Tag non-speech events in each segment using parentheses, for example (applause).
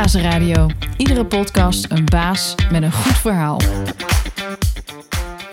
Bazenradio. Iedere podcast een baas met een goed verhaal.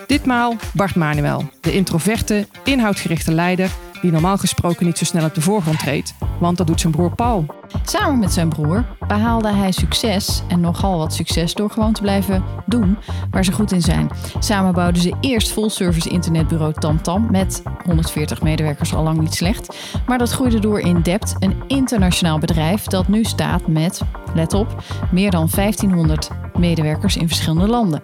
Ditmaal Bart Manuel, de introverte, inhoudgerichte leider die normaal gesproken niet zo snel op de voorgrond treedt, want dat doet zijn broer Paul. Samen met zijn broer behaalde hij succes en nogal wat succes door gewoon te blijven doen waar ze goed in zijn. Samen bouwden ze eerst full-service internetbureau TamTam met 140 medewerkers al lang niet slecht. Maar dat groeide door in Dept, een internationaal bedrijf dat nu staat met, let op, meer dan 1500 medewerkers in verschillende landen.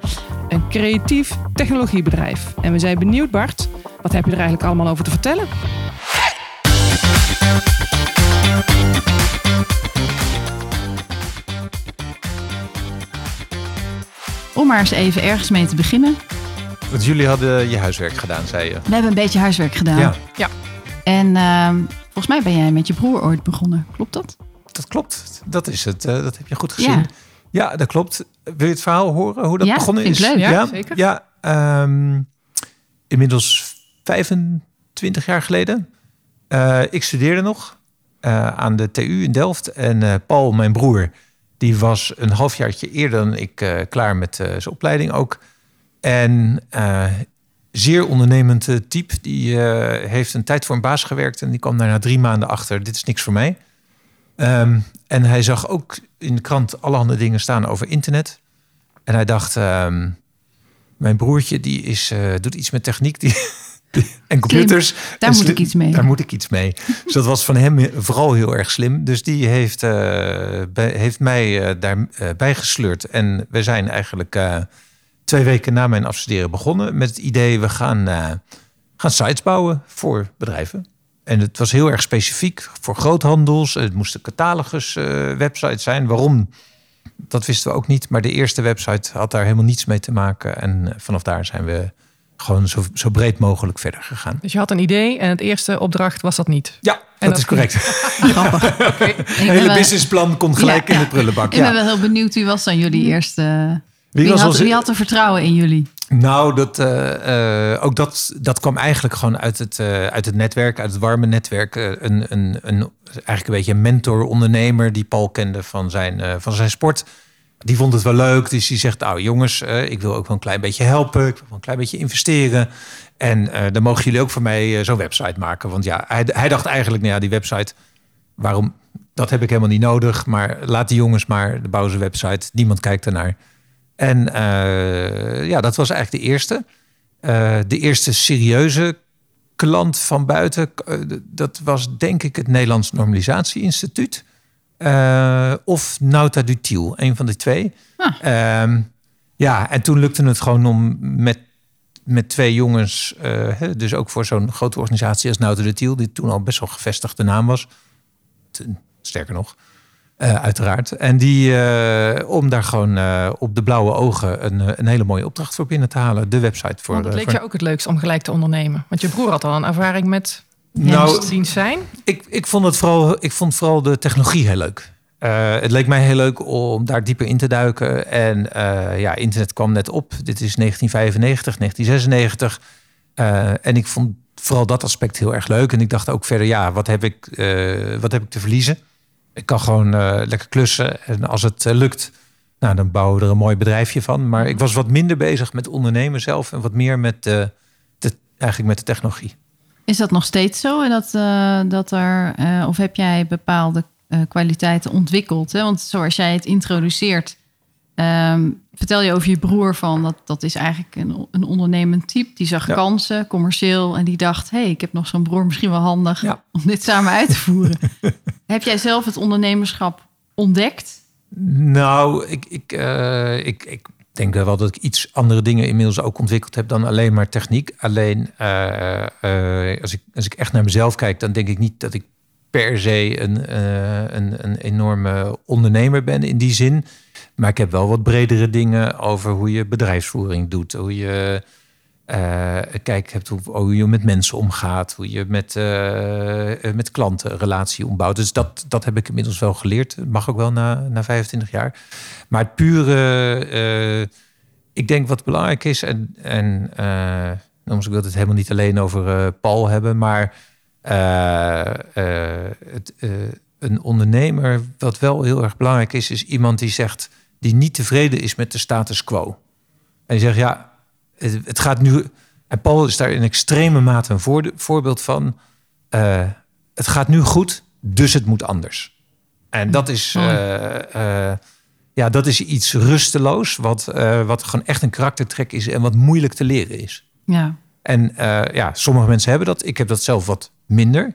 Een creatief technologiebedrijf. En we zijn benieuwd, Bart, wat heb je er eigenlijk allemaal over te vertellen? Om maar eens even ergens mee te beginnen. Want jullie hadden je huiswerk gedaan, zei je. We hebben een beetje huiswerk gedaan. Ja, Ja, En ehm, volgens mij ben jij met je broer ooit begonnen. Klopt dat? dat klopt. Dat is het. eh, dat heb je goed gezien. Ja. Ja, dat klopt. Wil je het verhaal horen hoe dat Ja, begonnen vind is? ik leuk. Ja, zeker. Ja, ehm, inmiddels 25 jaar geleden. Eh, ik studeerde nog eh, aan de TU in Delft. En eh, Paul, mijn broer, die was een halfjaartje eerder dan ik eh, klaar met zijn opleiding ook. En zeer ondernemend type. Die heeft een tijd voor een baas gewerkt. En die kwam daar na drie maanden achter. Dit is niks voor mij. Ehm, en hij zag ook in de krant allerhande dingen staan over internet. En hij dacht, ehm, mijn broertje die is, doet iets met techniek die, (laughs) en computers. daar En moet ik iets mee. Daar moet ik iets mee. (laughs) Dus dat was van hem vooral heel erg slim. Dus die heeft, eh, bij- heeft mij eh, daarbij bij gesleurd. En we zijn eigenlijk eh, twee weken na mijn afstuderen begonnen met het idee... we gaan, eh, gaan sites bouwen voor bedrijven. En het was heel erg specifiek voor groothandels. Het moesten catalogus eh, websites zijn. Waarom? Dat wisten we ook niet. Maar de eerste website had daar helemaal niets mee te maken. En eh, vanaf daar zijn we gewoon zo, zo breed mogelijk verder gegaan. dus je had een idee en het eerste opdracht was dat niet. Ja, dat, dat is correct. (laughs) Grappig. Het hele wel- businessplan komt gelijk Ja. in de prullenbak. Ik ben wel heel benieuwd, wie was dan jullie eerste... Wie, Wie was had, onze- wie had er vertrouwen in jullie? Nou, dat, eh, eh, ook dat, dat kwam eigenlijk gewoon uit het, eh, uit het netwerk, uit het warme netwerk. Een, een, een, eigenlijk een beetje een mentor-ondernemer die Paul kende van zijn, eh, van zijn sport. Die vond het wel leuk, dus die zegt, nou jongens, eh, ik wil ook wel een klein beetje helpen. Ik wil een klein beetje investeren. En eh, dan mogen jullie ook voor mij eh, zo'n website maken. Want ja, hij, hij dacht eigenlijk, nou ja, die website, waarom, dat heb ik helemaal niet nodig. Maar laat die jongens maar, de bouwen website. Niemand kijkt ernaar. En ja, dat was eigenlijk de eerste. De eerste serieuze klant van buiten, dat was denk ik het Nederlands Normalisatie Instituut. Eh, of Nauta Dutiel, een van de twee. Ah. Ehm, ja, en toen lukte het gewoon om met, met twee jongens, eh, hè, dus ook voor zo'n grote organisatie als Nauta Dutiel, die toen al best wel gevestigde naam was. Sterker nog, eh, uiteraard. En die, om daar gewoon op de blauwe ogen een, een hele mooie opdracht voor binnen te halen. De website voor. Want het eh, leek voor- je ook het leukst om gelijk te ondernemen. Want je broer had al een ervaring met Nou, zijn. ik, ik, vond het vooral, ik vond vooral de technologie heel leuk. Eh, het leek mij heel leuk om daar dieper in te duiken. En eh, ja, internet kwam net op. Dit is 1995, 1996. Eh, en ik vond vooral dat aspect heel erg leuk. En ik dacht ook verder, ja, wat heb ik, wat heb ik te verliezen? Ik kan gewoon lekker klussen. En als het lukt, nou, dan bouwen we er een mooi bedrijfje van. Maar ik was wat minder bezig met ondernemen zelf. En wat meer met, de, de, eigenlijk met de technologie. Is dat nog steeds zo? En dat, eh, dat er, eh, of heb jij bepaalde eh, kwaliteiten ontwikkeld? Hè? Want zoals jij het introduceert, ehm, vertel je over je broer van dat, dat is eigenlijk een, een ondernemend type. Die zag Ja. kansen, commercieel, en die dacht: hé, hey, ik heb nog zo'n broer, misschien wel handig Ja. (laughs) om dit samen uit te voeren. (laughs) heb jij zelf het ondernemerschap ontdekt? Nou, ik, ik, ik, ik denk wel dat ik iets andere dingen inmiddels ook ontwikkeld heb dan alleen maar techniek. Alleen eh, eh, als, ik, als ik echt naar mezelf kijk, dan denk ik niet dat ik per se een, eh, een, een enorme ondernemer ben in die zin. Maar ik heb wel wat bredere dingen over hoe je bedrijfsvoering doet. Hoe je eh, kijk hebt hoe, hoe je met mensen omgaat. Hoe je met, eh, eh, met klanten een relatie opbouwt. Dus dat, dat heb ik inmiddels wel geleerd. Mag ook wel na, na 25 jaar. Maar het pure... ik denk wat belangrijk is... En, en ik wil het helemaal niet alleen over Paul hebben... maar het, een ondernemer, wat wel heel erg belangrijk is, is iemand die zegt, die niet tevreden is met de status quo. En die zegt, ja, het, het gaat nu. En Paul is daar in extreme mate een voor, voorbeeld van. Uh, het gaat nu goed, dus het moet anders. En dat is, uh, uh, ja, dat is iets rusteloos, wat, wat gewoon echt een karaktertrek is en wat moeilijk te leren is. Ja. En ja, sommige mensen hebben dat. Ik heb dat zelf wat minder.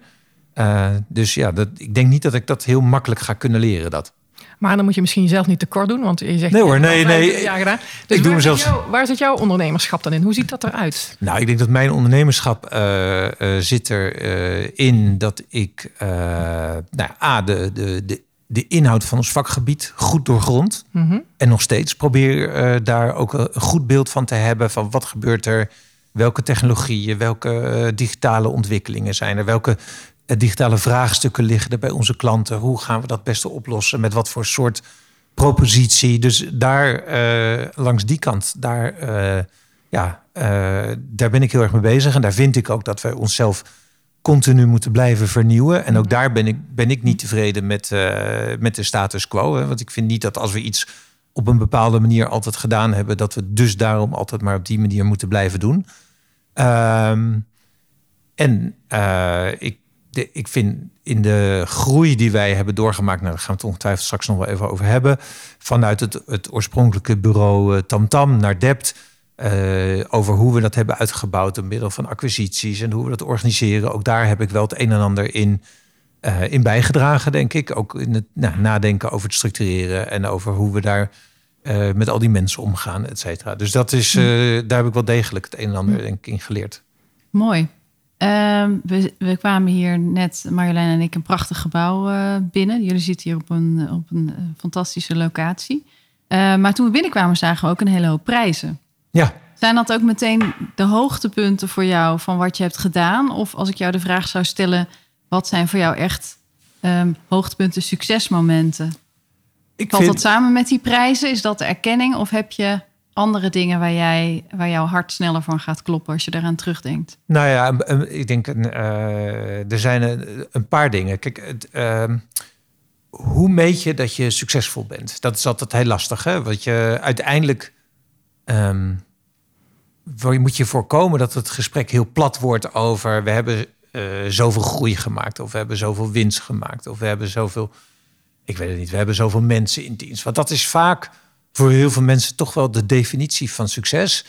dus ja, dat, ik denk niet dat ik dat heel makkelijk ga kunnen leren. Dat. Maar dan moet je misschien jezelf niet tekort doen, want je zegt... Nee hoor, nee, nee. Ja, gedaan. Dus ik doe mezelf... Waar zit jouw ondernemerschap dan in? Hoe ziet dat eruit? Nou, ik denk dat mijn ondernemerschap uh, uh, zit erin uh, dat ik... nou, A, de, de, de, de inhoud van ons vakgebied goed doorgrond. Mm -hmm. En nog steeds probeer daar ook een goed beeld van te hebben... van wat gebeurt er, welke technologieën, welke digitale ontwikkelingen zijn er... welke digitale vraagstukken liggen er bij onze klanten? Hoe gaan we dat beste oplossen? Met wat voor soort propositie? Dus daar, uh, langs die kant, daar, uh, ja, uh, daar ben ik heel erg mee bezig. En daar vind ik ook dat wij onszelf continu moeten blijven vernieuwen. En ook daar ben ik, ben ik niet tevreden met, met de status quo. Hè? Want ik vind niet dat als we iets op een bepaalde manier altijd gedaan hebben, dat we dus daarom altijd maar op die manier moeten blijven doen. Um, en ik de, ik vind in de groei die wij hebben doorgemaakt, nou, daar gaan we het ongetwijfeld straks nog wel even over hebben, vanuit het, het oorspronkelijke bureau uh, Tamtam naar Dept, uh, over hoe we dat hebben uitgebouwd door middel van acquisities en hoe we dat organiseren. Ook daar heb ik wel het een en ander in, uh, in bijgedragen, denk ik. Ook in het nou, nadenken over het structureren en over hoe we daar met al die mensen omgaan, et cetera. Dus dat is, hm. daar heb ik wel degelijk het een en ander denk ik, in geleerd. Mooi. Ehm, we, we, kwamen hier net, Marjolein en ik, een prachtig gebouw uh, binnen. Jullie zitten hier op een, op een uh, fantastische locatie. Uh, maar toen we binnenkwamen zagen we ook een hele hoop prijzen. Ja. Zijn dat ook meteen de hoogtepunten voor jou van wat je hebt gedaan? Of als ik jou de vraag zou stellen, wat zijn voor jou echt um, hoogtepunten, succesmomenten? Ik Valt vind... dat samen met die prijzen? Is dat de erkenning? Of heb je andere dingen waar, jij, waar jouw hart sneller van gaat kloppen als je daaraan terugdenkt? Nou ja, ik denk uh, er zijn een, paar dingen. Kijk, uh, hoe meet je dat je succesvol bent? Dat is altijd heel lastig. Hè? Want je uiteindelijk um, moet je voorkomen dat het gesprek heel plat wordt over we hebben uh, zoveel groei gemaakt, of we hebben zoveel winst gemaakt, of we hebben zoveel. Ik weet het niet, we hebben zoveel mensen in dienst. Want dat is vaak voor heel veel mensen toch wel de definitie van succes.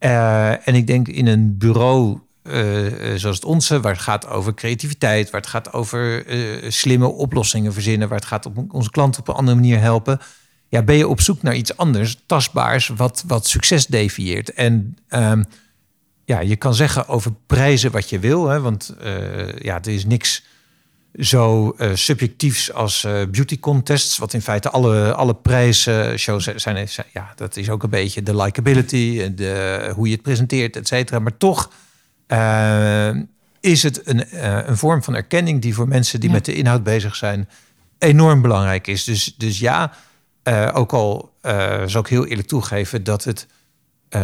Uh, en ik denk in een bureau uh, zoals het onze, waar het gaat over creativiteit, waar het gaat over slimme oplossingen verzinnen, waar het gaat om onze klanten op een andere manier helpen. Ja, ben je op zoek naar iets anders, tastbaars, wat, wat succes defieert. En um, ja, je kan zeggen over prijzen wat je wil, hè, want ja, er is niks zo uh, subjectiefs als uh, beauty contests, wat in feite alle, alle prijsshows zijn, zijn, Ja, dat is ook een beetje de likability, de, hoe je het presenteert, et cetera. Maar toch uh, is het een, een vorm van erkenning die voor mensen die met de inhoud bezig zijn enorm belangrijk is. Dus, dus ja, ook al zal ik heel eerlijk toegeven dat het uh,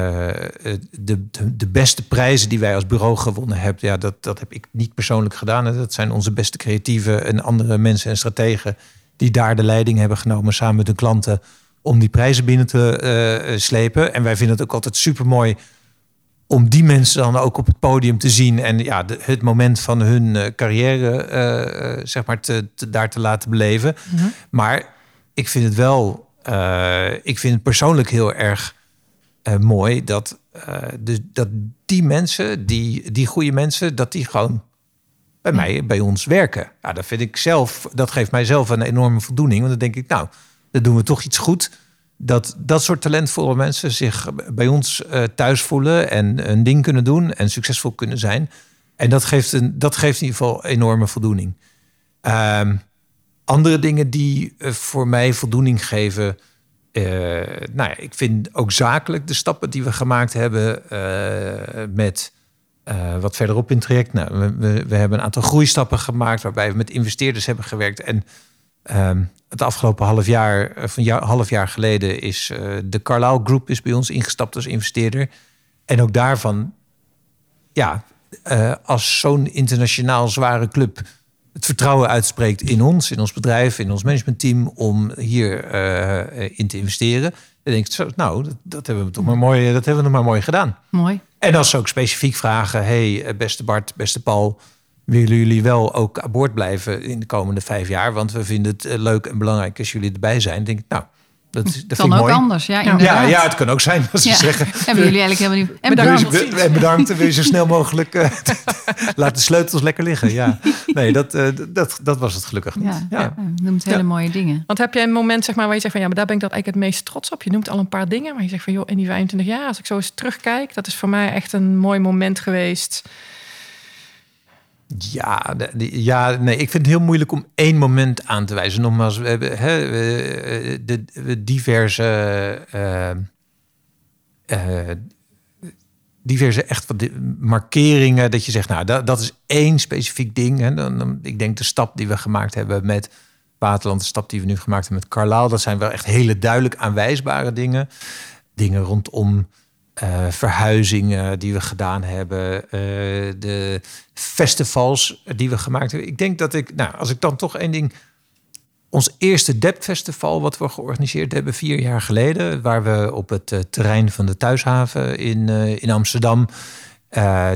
de, de, de, beste prijzen die wij als bureau gewonnen hebben, ja, dat, dat heb ik niet persoonlijk gedaan. Dat zijn onze beste creatieven en andere mensen en strategen die daar de leiding hebben genomen samen met hun klanten om die prijzen binnen te uh, slepen. En wij vinden het ook altijd super mooi om die mensen dan ook op het podium te zien en ja, de, het moment van hun carrière, zeg maar, te, te, daar te laten beleven. Mhm. Maar ik vind het wel, ik vind het persoonlijk heel erg uh, mooi dat, uh, dus dat die mensen, die, die goede mensen, dat die gewoon bij mij, bij ons werken. Ja, dat vind ik zelf, dat geeft mij zelf een enorme voldoening. Want dan denk ik, nou, dan doen we toch iets goed. Dat dat soort talentvolle mensen zich bij ons uh, thuis voelen en een ding kunnen doen en succesvol kunnen zijn. En dat geeft, een, dat geeft in ieder geval enorme voldoening. Um, andere dingen die voor mij voldoening geven uh, nou ja, ik vind ook zakelijk de stappen die we gemaakt hebben uh, met uh, wat verderop in het traject. Nou, we, we, hebben een aantal groeistappen gemaakt waarbij we met investeerders hebben gewerkt. En ehm, het afgelopen half jaar, van jaar, half jaar geleden, is de Carlyle Group is bij ons ingestapt als investeerder. En ook daarvan, ja, als zo'n internationaal zware club het vertrouwen uitspreekt in ons, in ons bedrijf, in ons managementteam om hier uh, in te investeren. Dan denk ik, nou, dat, dat, hebben we toch maar mooi, dat hebben we nog maar mooi gedaan. Mooi. En als ze ook specifiek vragen, hey, beste Bart, beste Paul, willen jullie wel ook aan boord blijven in de komende vijf jaar? Want we vinden het leuk en belangrijk als jullie erbij zijn. denk ik, nou, dat, is, dat kan ook mooi. anders, ja, Ja, ja, het kan ook zijn als ze zeggen. Hebben jullie eigenlijk helemaal niet. En bedankt. En bedankt. Wil je zo snel (laughs) mogelijk uh, (laughs) laat de sleutels lekker liggen. Ja, nee, dat, uh, dat, dat was het gelukkig niet. Ja, ja. noemt hele mooie dingen. Want heb je een moment zeg maar, waar je zegt van ja, maar daar ben ik dat eigenlijk het meest trots op. Je noemt al een paar dingen, maar je zegt van joh, in die 25 jaar, als ik zo eens terugkijk, dat is voor mij echt een mooi moment geweest. Ja, ja, nee, ik vind het heel moeilijk om één moment aan te wijzen. Nogmaals, we hebben hè, de, de diverse, uh, uh, diverse echt wat markeringen. Dat je zegt, nou, dat, dat is één specifiek ding. Hè. Dan, dan, ik denk de stap die we gemaakt hebben met Waterland, de stap die we nu gemaakt hebben met Carlaal, dat zijn wel echt hele duidelijk aanwijsbare dingen. Dingen rondom uh, verhuizingen die we gedaan hebben, uh, de festivals die we gemaakt hebben. Ik denk dat ik, nou, als ik dan toch één ding. Ons eerste DEP Festival, wat we georganiseerd hebben vier jaar geleden, waar we op het uh, terrein van de Thuishaven in, in Amsterdam.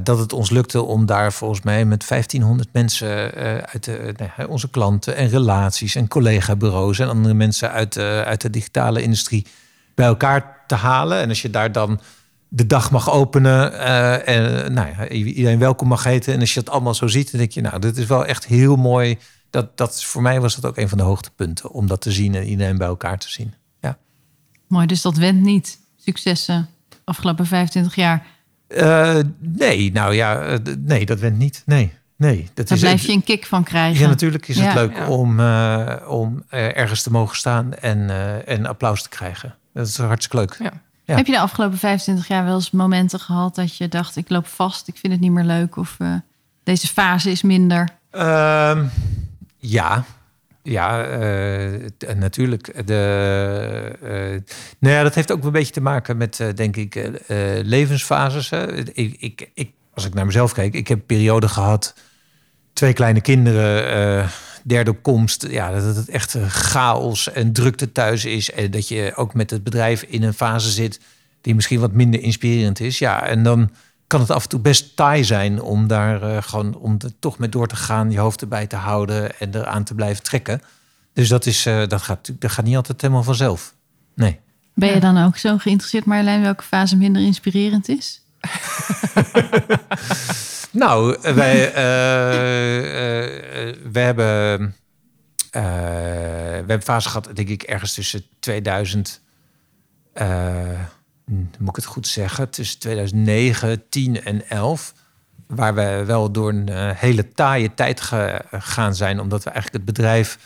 dat het ons lukte om daar volgens mij met 1500 mensen uit de, nou, onze klanten en relaties en collega-bureaus en andere mensen uit, uit de digitale industrie bij elkaar te halen. En als je daar dan de dag mag openen uh, en nou ja, iedereen welkom mag heten. En als je dat allemaal zo ziet, dan denk je, nou, dit is wel echt heel mooi. Dat, dat, voor mij was dat ook een van de hoogtepunten, om dat te zien en iedereen bij elkaar te zien. Ja. Mooi, dus dat went niet. Successen afgelopen 25 jaar. Uh, nee, nou ja, uh, nee, dat went niet. Nee, nee. Dat Daar is, blijf je een kick van krijgen. Ja, natuurlijk is het leuk ja. om, om ergens te mogen staan en, en applaus te krijgen. Dat is hartstikke leuk. Ja. Ja. Heb je de afgelopen 25 jaar wel eens momenten gehad dat je dacht: ik loop vast, ik vind het niet meer leuk of uh, deze fase is minder? Uh, ja, ja, uh, natuurlijk. De, uh, nou ja, dat heeft ook een beetje te maken met, denk ik, levensfases. Hè. Ik, ik, ik, als ik naar mezelf kijk, ik heb een periode gehad, twee kleine kinderen derde komst, ja, dat het echt chaos en drukte thuis is. En dat je ook met het bedrijf in een fase zit die misschien wat minder inspirerend is. Ja, en dan kan het af en toe best taai zijn om daar uh, gewoon om er toch mee door te gaan, je hoofd erbij te houden en eraan te blijven trekken. Dus dat, is, uh, dat, gaat, dat gaat niet altijd helemaal vanzelf. Nee. Ben je dan ook zo geïnteresseerd, Marjolein, welke fase minder inspirerend is? (laughs) Nou, wij, uh, uh, we hebben. Uh, we hebben fase gehad, denk ik, ergens tussen 2000. moet ik het goed zeggen? Tussen 2009, 10 en 11. Waar we wel door een hele taaie tijd gegaan zijn, omdat we eigenlijk het bedrijf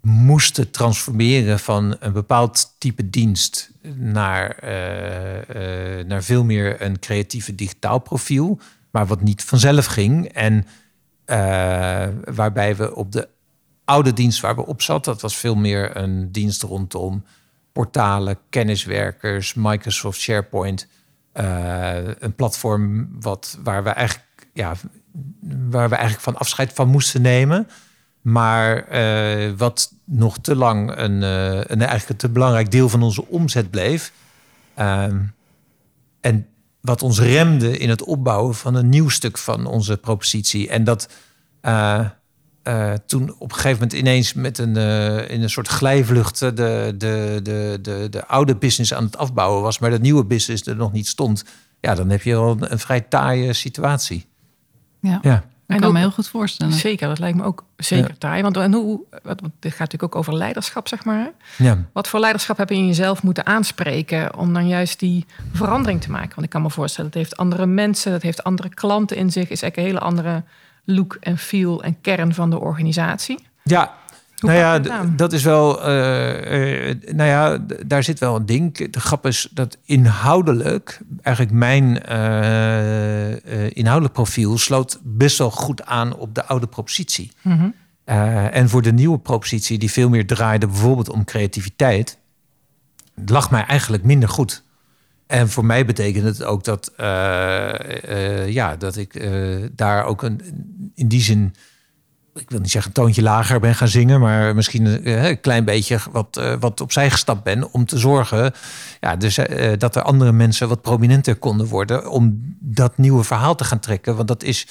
moesten transformeren van een bepaald type dienst naar, naar veel meer een creatieve digitaal profiel maar wat niet vanzelf ging. En uh, waarbij we op de oude dienst waar we op zat, dat was veel meer een dienst rondom portalen, kenniswerkers, Microsoft SharePoint. Uh, een platform wat, waar, we eigenlijk, ja, waar we eigenlijk van afscheid van moesten nemen. Maar uh, wat nog te lang een, een eigenlijk een te belangrijk deel van onze omzet bleef. Ehm, en wat ons remde in het opbouwen van een nieuw stuk van onze propositie. En dat uh, uh, toen op een gegeven moment ineens met een, uh, in een soort glijvlucht de, de, de, de, de oude business aan het afbouwen was, maar de nieuwe business er nog niet stond. Ja, dan heb je wel een, een vrij taaie situatie. Ja. ja. Ik kan me heel goed voorstellen. Zeker, dat lijkt me ook zeker ja. taai. Want, en hoe, want dit gaat natuurlijk ook over leiderschap, zeg maar. Ja. Wat voor leiderschap heb je in jezelf moeten aanspreken om dan juist die verandering te maken? Want ik kan me voorstellen, dat heeft andere mensen, dat heeft andere klanten in zich, is eigenlijk een hele andere look en feel en kern van de organisatie. Ja, nou ja, dat is wel. Uh, uh, nou ja, daar zit wel een ding. De grap is dat inhoudelijk, eigenlijk mijn uh, inhoudelijk profiel sloot best wel goed aan op de oude propositie. Mm -hmm. en voor de nieuwe propositie, die veel meer draaide bijvoorbeeld om creativiteit, lag mij eigenlijk minder goed. En voor mij betekent het ook dat, ja, dat ik daar ook een, in die zin ik wil niet zeggen een toontje lager ben gaan zingen, maar misschien uh, een klein beetje wat, uh, wat opzij gestapt ben om te zorgen ja, dus, uh, dat er andere mensen wat prominenter konden worden om dat nieuwe verhaal te gaan trekken. Want dat is,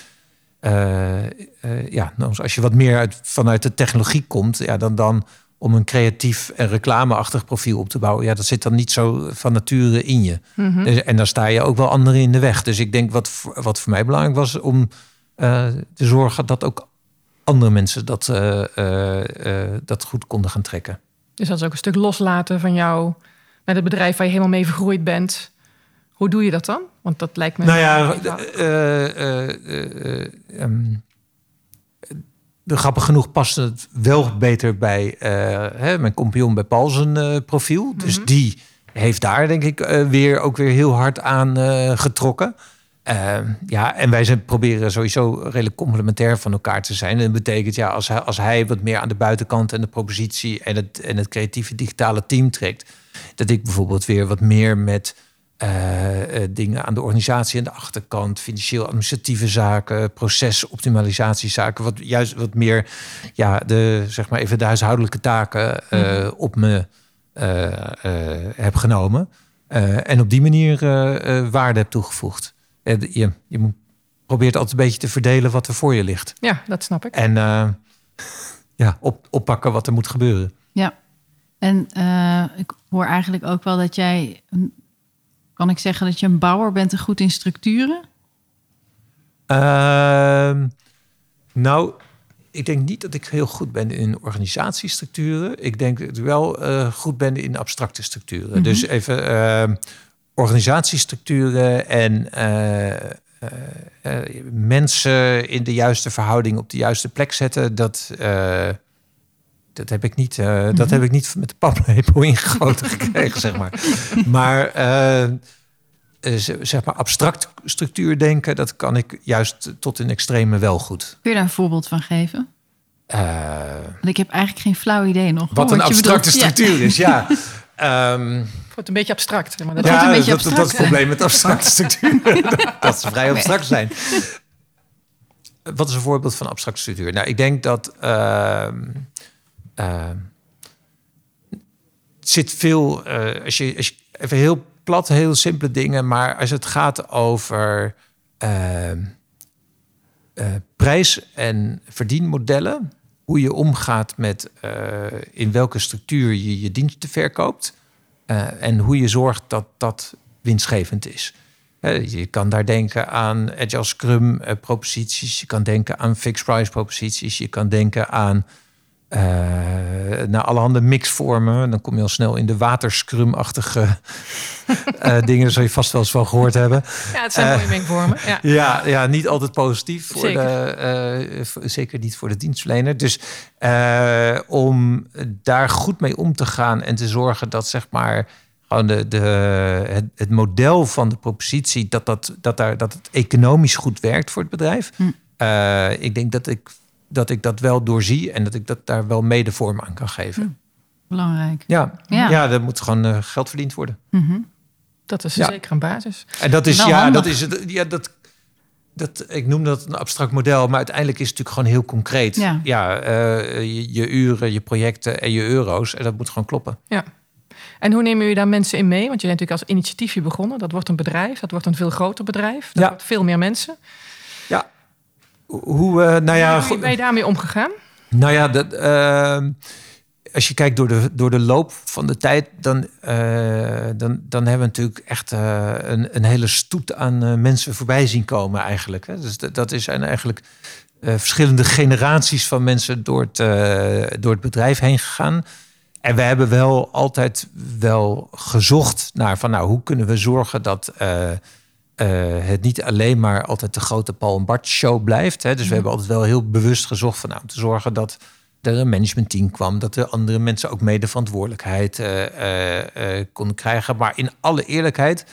ja, nou, als je wat meer uit, vanuit de technologie komt, ja, dan, dan om een creatief en reclameachtig profiel op te bouwen, ja, dat zit dan niet zo van nature in je. Mm -hmm. dus, en dan sta je ook wel anderen in de weg. Dus ik denk wat, wat voor mij belangrijk was om te zorgen dat ook andere mensen dat, uh, uh, dat goed konden gaan trekken. Dus dat is ook een stuk loslaten van jou met het bedrijf waar je helemaal mee vergroeid bent. Hoe doe je dat dan? Want dat lijkt me. Nou ja, um, de grappig genoeg past het wel beter bij hè, mijn compagnon bij Paul zijn profiel. Mm -hmm. Dus die heeft daar denk ik weer ook weer heel hard aan getrokken. Uh, ja, en wij zijn, proberen sowieso redelijk complementair van elkaar te zijn. En dat betekent, ja, als hij, als hij wat meer aan de buitenkant en de propositie en het, en het creatieve digitale team trekt, dat ik bijvoorbeeld weer wat meer met uh, dingen aan de organisatie en de achterkant, financieel administratieve zaken, procesoptimalisatiezaken, wat juist wat meer, ja, de zeg maar even de huishoudelijke taken mm. op me heb genomen. en op die manier waarde heb toegevoegd je, je probeert altijd een beetje te verdelen wat er voor je ligt. Ja, dat snap ik. En uh, (laughs) ja, op, oppakken wat er moet gebeuren. Ja, en uh, ik hoor eigenlijk ook wel dat jij, kan ik zeggen dat je een bouwer bent en goed in structuren? Uh, nou, ik denk niet dat ik heel goed ben in organisatiestructuren. Ik denk dat ik wel uh, goed ben in abstracte structuren. Mm -hmm. Dus even ehm, organisatiestructuren en uh, uh, mensen in de juiste verhouding op de juiste plek zetten, dat, dat, heb, ik niet, dat heb ik niet met de paplepel (laughs) ingegoten gekregen, zeg maar. Maar zeg maar abstract structuur denken, dat kan ik juist tot in extreme wel goed. Kun je daar een voorbeeld van geven? ik heb eigenlijk geen flauw idee nog. Wat een abstracte structuur is, ja. um, (laughs) wordt een beetje abstract. Maar dat ja, een beetje dat, abstract, dat, is het probleem met (laughs) abstracte structuur. (laughs) dat ze vrij abstract zijn. Wat is een voorbeeld van abstracte structuur? Nou, ik denk dat uh, uh, zit veel, uh, als, je, als je even heel plat, heel simpele dingen, maar als het gaat over ehm, eh, prijs- en verdienmodellen, hoe je omgaat met eh, in welke structuur je je diensten verkoopt, uh, en hoe je zorgt dat dat winstgevend is. Uh, je kan daar denken aan Agile Scrum uh, proposities. Je kan denken aan fixed price proposities. Je kan denken aan uh, naar allerhande mixvormen. Dan kom je al snel in de waterscrum-achtige uh, (laughs) dingen. Daar zal je vast wel eens van gehoord hebben. Ja, het zijn mooie mengvormen. Ja. (laughs) ja. Ja, niet altijd positief. Voor zeker. De, zeker niet voor de dienstverlener. Dus om daar goed mee om te gaan en te zorgen dat zeg maar gewoon de, de, het, het model van de propositie, dat, dat, dat, daar, dat het economisch goed werkt voor het bedrijf. Hm. ik denk dat ik dat ik dat wel doorzie en dat ik dat daar wel mede vorm aan kan geven. Hm. Belangrijk. Ja, ja. ja er moet gewoon uh, geld verdiend worden. Mm -hmm. Dat is zeker een basis. En dat is, nou, ja, dat is het. Ja, dat, dat, ik noem dat een abstract model, maar uiteindelijk is het natuurlijk gewoon heel concreet. Ja, ja uh, je, je, uren, je projecten en je euro's. En dat moet gewoon kloppen. Ja. En hoe nemen jullie daar mensen in mee? Want je bent natuurlijk als initiatiefje begonnen. Dat wordt een bedrijf, dat wordt een veel groter bedrijf. Dat ja. wordt veel meer mensen. Hoe, uh, nou ja, hoe ben je daarmee omgegaan? Nou ja, dat, uh, als je kijkt door de, door de loop van de tijd, dan, uh, dan, dan hebben we natuurlijk echt een, een hele stoet aan mensen voorbij zien komen eigenlijk. Hè. Dus dat, dat zijn eigenlijk verschillende generaties van mensen door het, door het bedrijf heen gegaan. En we hebben wel altijd wel gezocht naar van nou, hoe kunnen we zorgen dat het niet alleen maar altijd de grote Paul en Bart show blijft. Hè. Dus we mhm. hebben altijd wel heel bewust gezocht van nou, om te zorgen dat er een managementteam kwam, dat de andere mensen ook mede verantwoordelijkheid uh, uh, konden krijgen. Maar in alle eerlijkheid,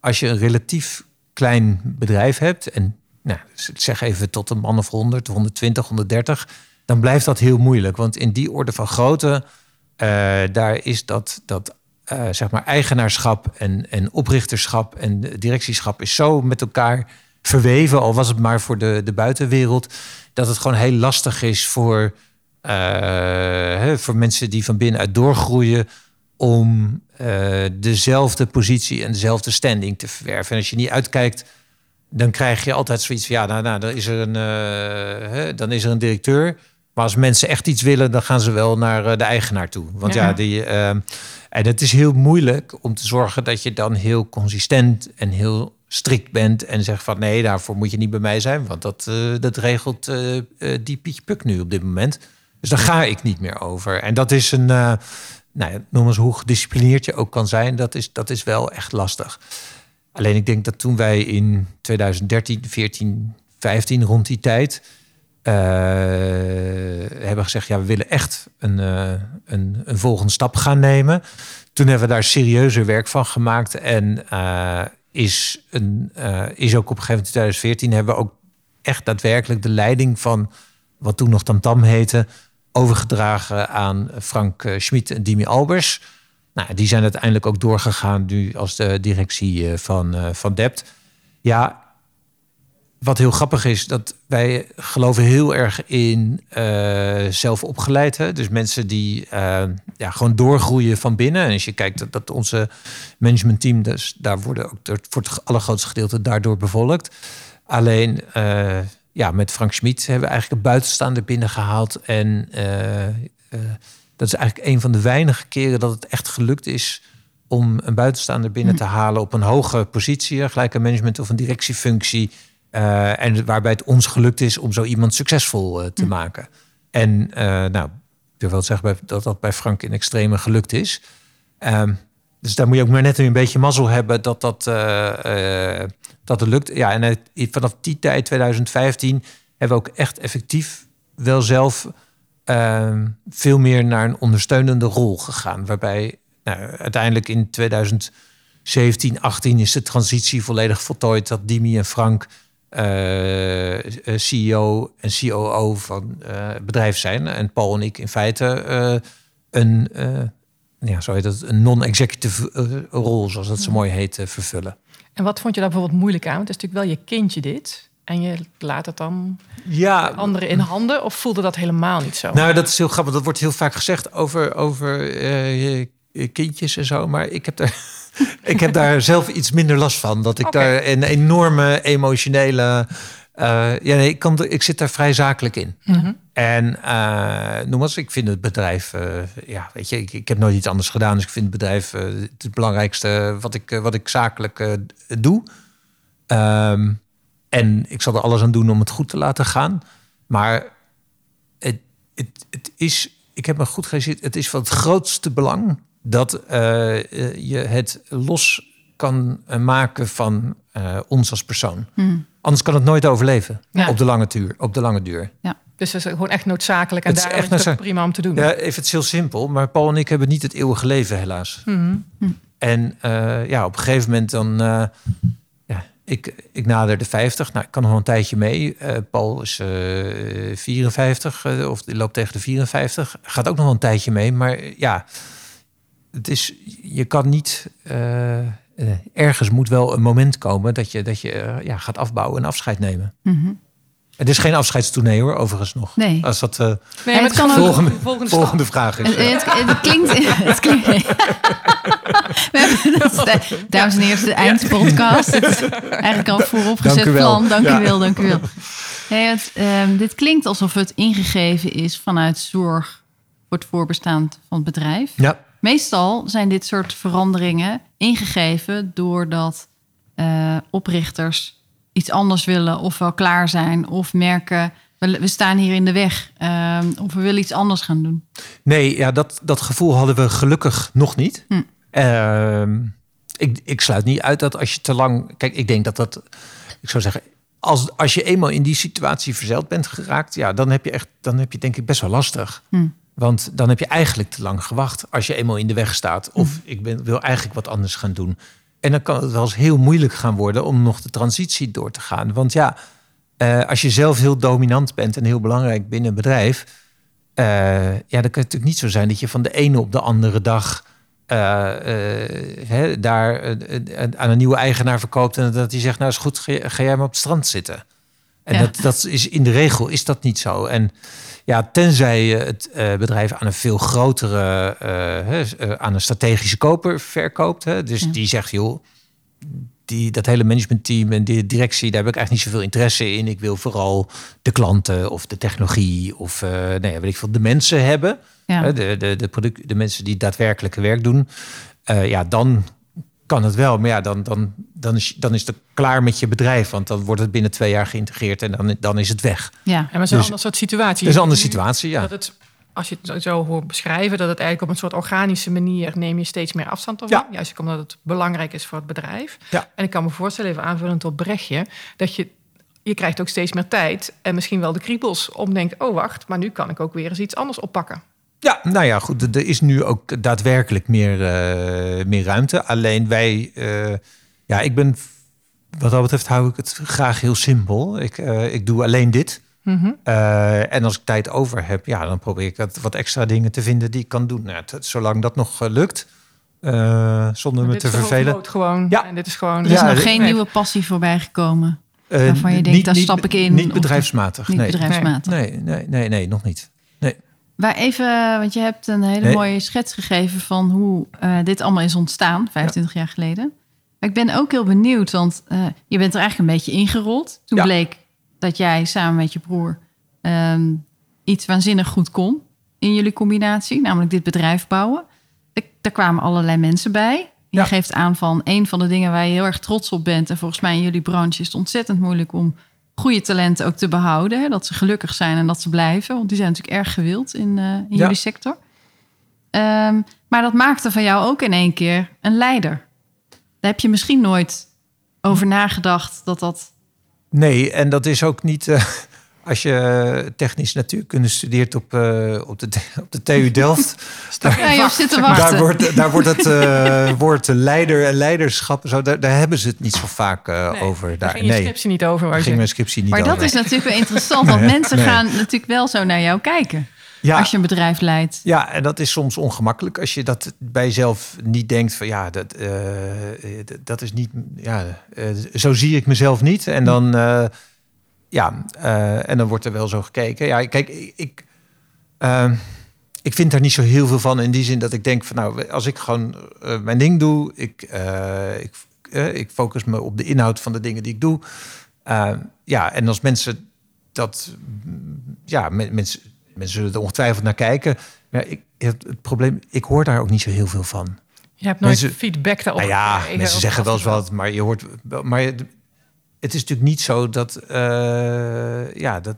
als je een relatief klein bedrijf hebt en nou, zeg even tot een man of 100, 120, 130, dan blijft dat heel moeilijk. Want in die orde van grootte, daar is dat, dat uh, zeg maar eigenaarschap en, en oprichterschap en directieschap is zo met elkaar verweven, al was het maar voor de, de buitenwereld, dat het gewoon heel lastig is voor, uh, hè, voor mensen die van binnenuit doorgroeien om uh, dezelfde positie en dezelfde standing te verwerven. En als je niet uitkijkt, dan krijg je altijd zoiets van ja, nou, nou dan is er een, hè, dan is er een directeur. Maar als mensen echt iets willen, dan gaan ze wel naar de eigenaar toe. Want ja, ja die. en het is heel moeilijk om te zorgen dat je dan heel consistent en heel strikt bent en zegt van nee, daarvoor moet je niet bij mij zijn, want dat, uh, dat regelt uh, die Pietje Puk nu op dit moment. Dus daar ga ik niet meer over. En dat is een, nou ja, noem eens hoe gedisciplineerd je ook kan zijn, dat is, dat is wel echt lastig. Alleen ik denk dat toen wij in 2013, 14, 15 rond die tijd hebben gezegd, ja, we willen echt een, een, een volgende stap gaan nemen. Toen hebben we daar serieuzer werk van gemaakt en is, een, is ook op een gegeven moment in 2014 hebben we ook echt daadwerkelijk de leiding van wat toen nog Tamtam heette, overgedragen aan Frank Schmid en Dimi Albers. Nou, die zijn uiteindelijk ook doorgegaan nu als de directie van, van Dept. Ja, wat heel grappig is, dat wij geloven heel erg in uh, zelf opgeleid. Hè? Dus mensen die uh, ja, gewoon doorgroeien van binnen. En als je kijkt dat, dat onze managementteam, dus daar worden ook voor het allergrootste gedeelte daardoor bevolkt. Alleen uh, ja, met Frank Schmid hebben we eigenlijk een buitenstaander binnengehaald. En dat is eigenlijk een van de weinige keren dat het echt gelukt is om een buitenstaander binnen hm. te halen op een hoge positie, gelijk een management of een directiefunctie uh, en waarbij het ons gelukt is om zo iemand succesvol uh, te hm. maken. En uh, nou, ik wil wel zeggen dat dat bij Frank in extreme gelukt is. Um, dus daar moet je ook maar net een beetje mazzel hebben dat dat, dat het lukt. Ja, en vanaf die tijd, 2015, hebben we ook echt effectief wel zelf ehm, veel meer naar een ondersteunende rol gegaan. Waarbij nou, uiteindelijk in 2017, 18 is de transitie volledig voltooid. Dat Dimi en Frank uh, eh, eh, CEO en COO van uh, bedrijf zijn. En Paul en ik in feite uh, een, ja, zo heet het, een non-executive rol, zoals dat zo mooi heet, vervullen. En wat vond je daar bijvoorbeeld moeilijk aan? Want het is natuurlijk wel je kindje dit. En je laat het dan ja, anderen in handen? Of voelde dat helemaal niet zo? Nou, dat is heel grappig. Dat wordt heel vaak gezegd over, over je kindjes en zo. Maar ik heb daar (laughs) ik heb daar zelf iets minder last van. Dat ik daar een enorme emotionele. Uh, ja, nee, ik, kan, ik zit daar vrij zakelijk in. Mhm. En uh, noem eens, ik vind het bedrijf, uh, ja, weet je, ik, ik, heb nooit iets anders gedaan. Dus ik vind het bedrijf het belangrijkste wat ik, wat ik zakelijk doe. Um, en ik zal er alles aan doen om het goed te laten gaan. Maar het, het, het is, ik heb me goed gezien, het is van het grootste belang dat uh, je het los kan maken van ons als persoon. Hmm. Anders kan het nooit overleven op, de lange duur, op de lange duur. Ja. Dus dat is gewoon echt noodzakelijk en daar is het prima om te doen. Ja, even het heel simpel, maar Paul en ik hebben niet het eeuwige leven helaas. Hmm. Hmm. En uh, ja, op een gegeven moment dan... ja, ik, ik nader de 50. Nou, ik kan nog een tijdje mee. Paul is 54 of die loopt tegen de 54. Gaat ook nog een tijdje mee. Maar ja, het is, je kan niet. Uh, ergens moet wel een moment komen dat je, dat je uh, ja, gaat afbouwen en afscheid nemen. Mm -hmm. Het is geen afscheidstournee hoor, overigens nog. Nee. Als dat uh, nee, het kan volgende, volgende, volgende vraag is. Het, het, het klinkt... (laughs) Het klinkt (laughs) het, dames en heren, de eindpodcast. Het is eigenlijk al vooropgezet plan. Dank u wel, dank u wel. Hey, het, um, dit klinkt alsof het ingegeven is vanuit zorg voor het voorbestaan van het bedrijf. Ja. Meestal zijn dit soort veranderingen ingegeven doordat uh, oprichters iets anders willen, ofwel klaar zijn, of merken we, staan hier in de weg, uh, of we willen iets anders gaan doen. Nee, ja, dat, dat gevoel hadden we gelukkig nog niet. Hm. Uh, ik, ik sluit niet uit dat als je te lang. Kijk, ik denk dat dat. Ik zou zeggen, als, als je eenmaal in die situatie verzeild bent geraakt, ja, dan heb je echt, dan heb je denk ik best wel lastig. Hm. Want dan heb je eigenlijk te lang gewacht als je eenmaal in de weg staat. Of mm. ik ben, wil eigenlijk wat anders gaan doen. En dan kan het wel eens heel moeilijk gaan worden om nog de transitie door te gaan. Want ja, uh, als je zelf heel dominant bent en heel belangrijk binnen een bedrijf. Uh, ja, dan kan het natuurlijk niet zo zijn dat je van de ene op de andere dag hè, daar aan een nieuwe eigenaar verkoopt en dat hij zegt, nou is goed, ga, jij maar op het strand zitten. En dat, dat is in de regel is dat niet zo. En ja, tenzij je het bedrijf aan een veel grotere, aan een strategische koper verkoopt. Hè, dus die zegt, joh, die, dat hele managementteam en die directie, daar heb ik eigenlijk niet zoveel interesse in. Ik wil vooral de klanten of de technologie of uh, nee, weet ik veel, de mensen hebben. Ja. De, de, de, product, de mensen die daadwerkelijke werk doen. Uh, ja, dan kan het wel. Maar ja, dan, dan, dan, is, dan is het klaar met je bedrijf. Want dan wordt het binnen twee jaar geïntegreerd en dan, dan is het weg. Ja, en maar zo'n dus, ander soort situatie. Dat is een andere situatie, ja. Dat het als je het zo hoort beschrijven, dat het eigenlijk op een soort organische manier neem je steeds meer afstand ervan. Ja. Juist omdat het belangrijk is voor het bedrijf. Ja. En ik kan me voorstellen, even aanvullend op Brechtje, dat je, je krijgt ook steeds meer tijd en misschien wel de kriebels om denkt, oh wacht, maar nu kan ik ook weer eens iets anders oppakken. Ja, nou ja, goed. Er is nu ook daadwerkelijk meer, uh, meer ruimte. Alleen wij, uh, ja, ik ben, wat dat betreft, hou ik het graag heel simpel. Ik, uh, ik doe alleen dit. Mhm. Eh, en als ik tijd over heb, ja, dan probeer ik wat, wat extra dingen te vinden die ik kan doen. Nou, zolang dat nog lukt, uh, zonder me te vervelen. Gewoon, ja, en dit is gewoon. Er is nog geen nieuwe passie voorbij gekomen. waarvan je denkt, daar stap ik in. Niet bedrijfsmatig. Niet nee. bedrijfsmatig. Nee, nee, nee, nee, nog niet. Maar even, want je hebt een hele mooie schets gegeven van hoe dit allemaal is ontstaan, 25 jaar geleden. Maar ik ben ook heel benieuwd, want je bent er eigenlijk een beetje ingerold. Toen bleek dat jij samen met je broer ehm, iets waanzinnig goed kon in jullie combinatie, namelijk dit bedrijf bouwen. Daar kwamen allerlei mensen bij. Je geeft aan van een van de dingen waar je heel erg trots op bent. En volgens mij in jullie branche is het ontzettend moeilijk om goede talenten ook te behouden. Hè? Dat ze gelukkig zijn en dat ze blijven. Want die zijn natuurlijk erg gewild in, uh, in jullie sector. Um, maar dat maakte van jou ook in één keer een leider. Daar heb je misschien nooit over nagedacht dat dat Nee, en dat is ook niet. Uh, als je technisch natuurkunde studeert op, uh, op, de, (laughs) op de TU Delft. (laughs) (laughs) daar, ja, wachten. Daar wordt, daar wordt het uh, woord leider en leiderschap. Zo, daar, daar, hebben ze het niet zo vaak uh, nee, over. Daar, ging je nee, scriptie niet over. Waar ging mijn scriptie niet maar over. dat is natuurlijk wel interessant. Want mensen gaan natuurlijk wel zo naar jou kijken. Ja, als je een bedrijf leidt. Ja, en dat is soms ongemakkelijk als je dat bij jezelf niet denkt van ja, dat, dat is niet, ja, zo zie ik mezelf niet. En dan, uh, ja, en dan wordt er wel zo gekeken. Ja, kijk, ik, ehm, ik vind daar niet zo heel veel van in die zin dat ik denk van nou, als ik gewoon mijn ding doe, ik, ik, ik focus me op de inhoud van de dingen die ik doe. ja, en als mensen dat, ja, mensen mensen zullen er ongetwijfeld naar kijken. Maar ik, het, probleem, ik hoor daar ook niet zo heel veel van. Je hebt nooit feedback daarop. Nou ja, mensen zeggen wel eens wat, maar je hoort. Maar het is natuurlijk niet zo dat. Uh, ja, dat,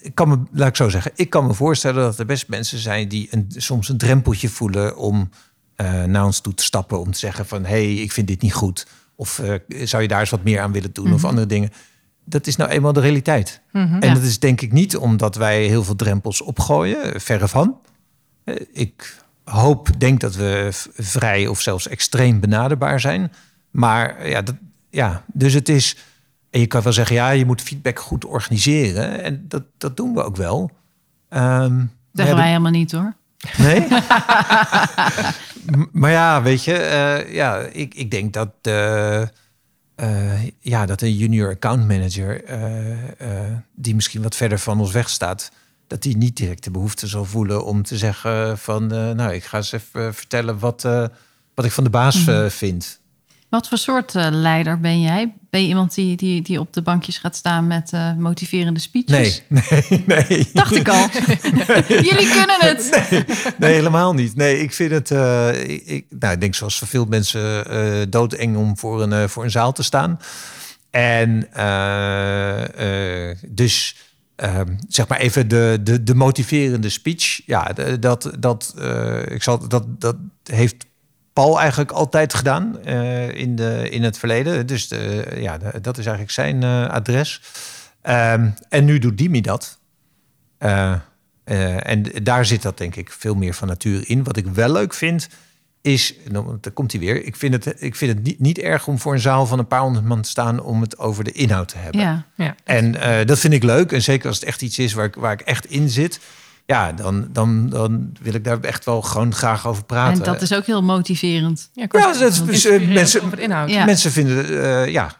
ik kan me, laat ik zo zeggen, ik kan me voorstellen dat er best mensen zijn die een, soms een drempeltje voelen om uh, naar ons toe te stappen. Om te zeggen van hé, hey, ik vind dit niet goed. Of uh, zou je daar eens wat meer aan willen doen? Mm -hmm. Of mhm. andere dingen dat is nou eenmaal de realiteit. Mhm, en dat is denk ik niet omdat wij heel veel drempels opgooien, verre van. Eh, ik hoop, denk dat we vrij of zelfs extreem benaderbaar zijn. Maar ja, dat, ja, dus het is. En je kan wel zeggen, ja, je moet feedback goed organiseren. En dat, dat doen we ook wel. Um, dat hebben wij helemaal niet hoor. Nee? (laughs) maar ja, weet je, uh, ja, ik, ik denk dat. Uh, uh, ja, dat een junior account manager, die misschien wat verder van ons weg staat, dat die niet direct de behoefte zal voelen om te zeggen van, nou, ik ga eens even vertellen wat, wat ik van de baas mm. vind. Wat voor soort uh, leider ben jij? Ben je iemand die, die, die op de bankjes gaat staan met uh, motiverende speeches? Nee, (laughs) nee, nee. Dacht ik al. Jullie kunnen het. Nee, nee, helemaal niet. Nee, ik vind het... Uh, ik, nou, ik denk zoals voor veel mensen doodeng om voor een, voor een zaal te staan. En dus... Ehm, zeg maar even de, de, de motiverende speech. Ja, dat, dat, ik zal, dat, dat heeft Paul eigenlijk altijd gedaan uh, in, de, in het verleden. Dus de, ja, dat is eigenlijk zijn uh, adres. Um, en nu doet Dimi dat. Uh, en daar zit dat denk ik veel meer van nature in. Wat ik wel leuk vind, is, dan komt hij weer. Ik vind het, ik vind het niet, niet erg om voor een zaal van een paar honderd man te staan om het over de inhoud te hebben. Ja, ja. En dat vind ik leuk. En zeker als het echt iets is waar ik, waar ik echt in zit ja, dan, dan, dan wil ik daar echt wel gewoon graag over praten. En dat is ook heel motiverend. Ja, Ja, dat is- dus, eh, mensen- over het inhoud. Ja. Mensen vinden, eh, ja,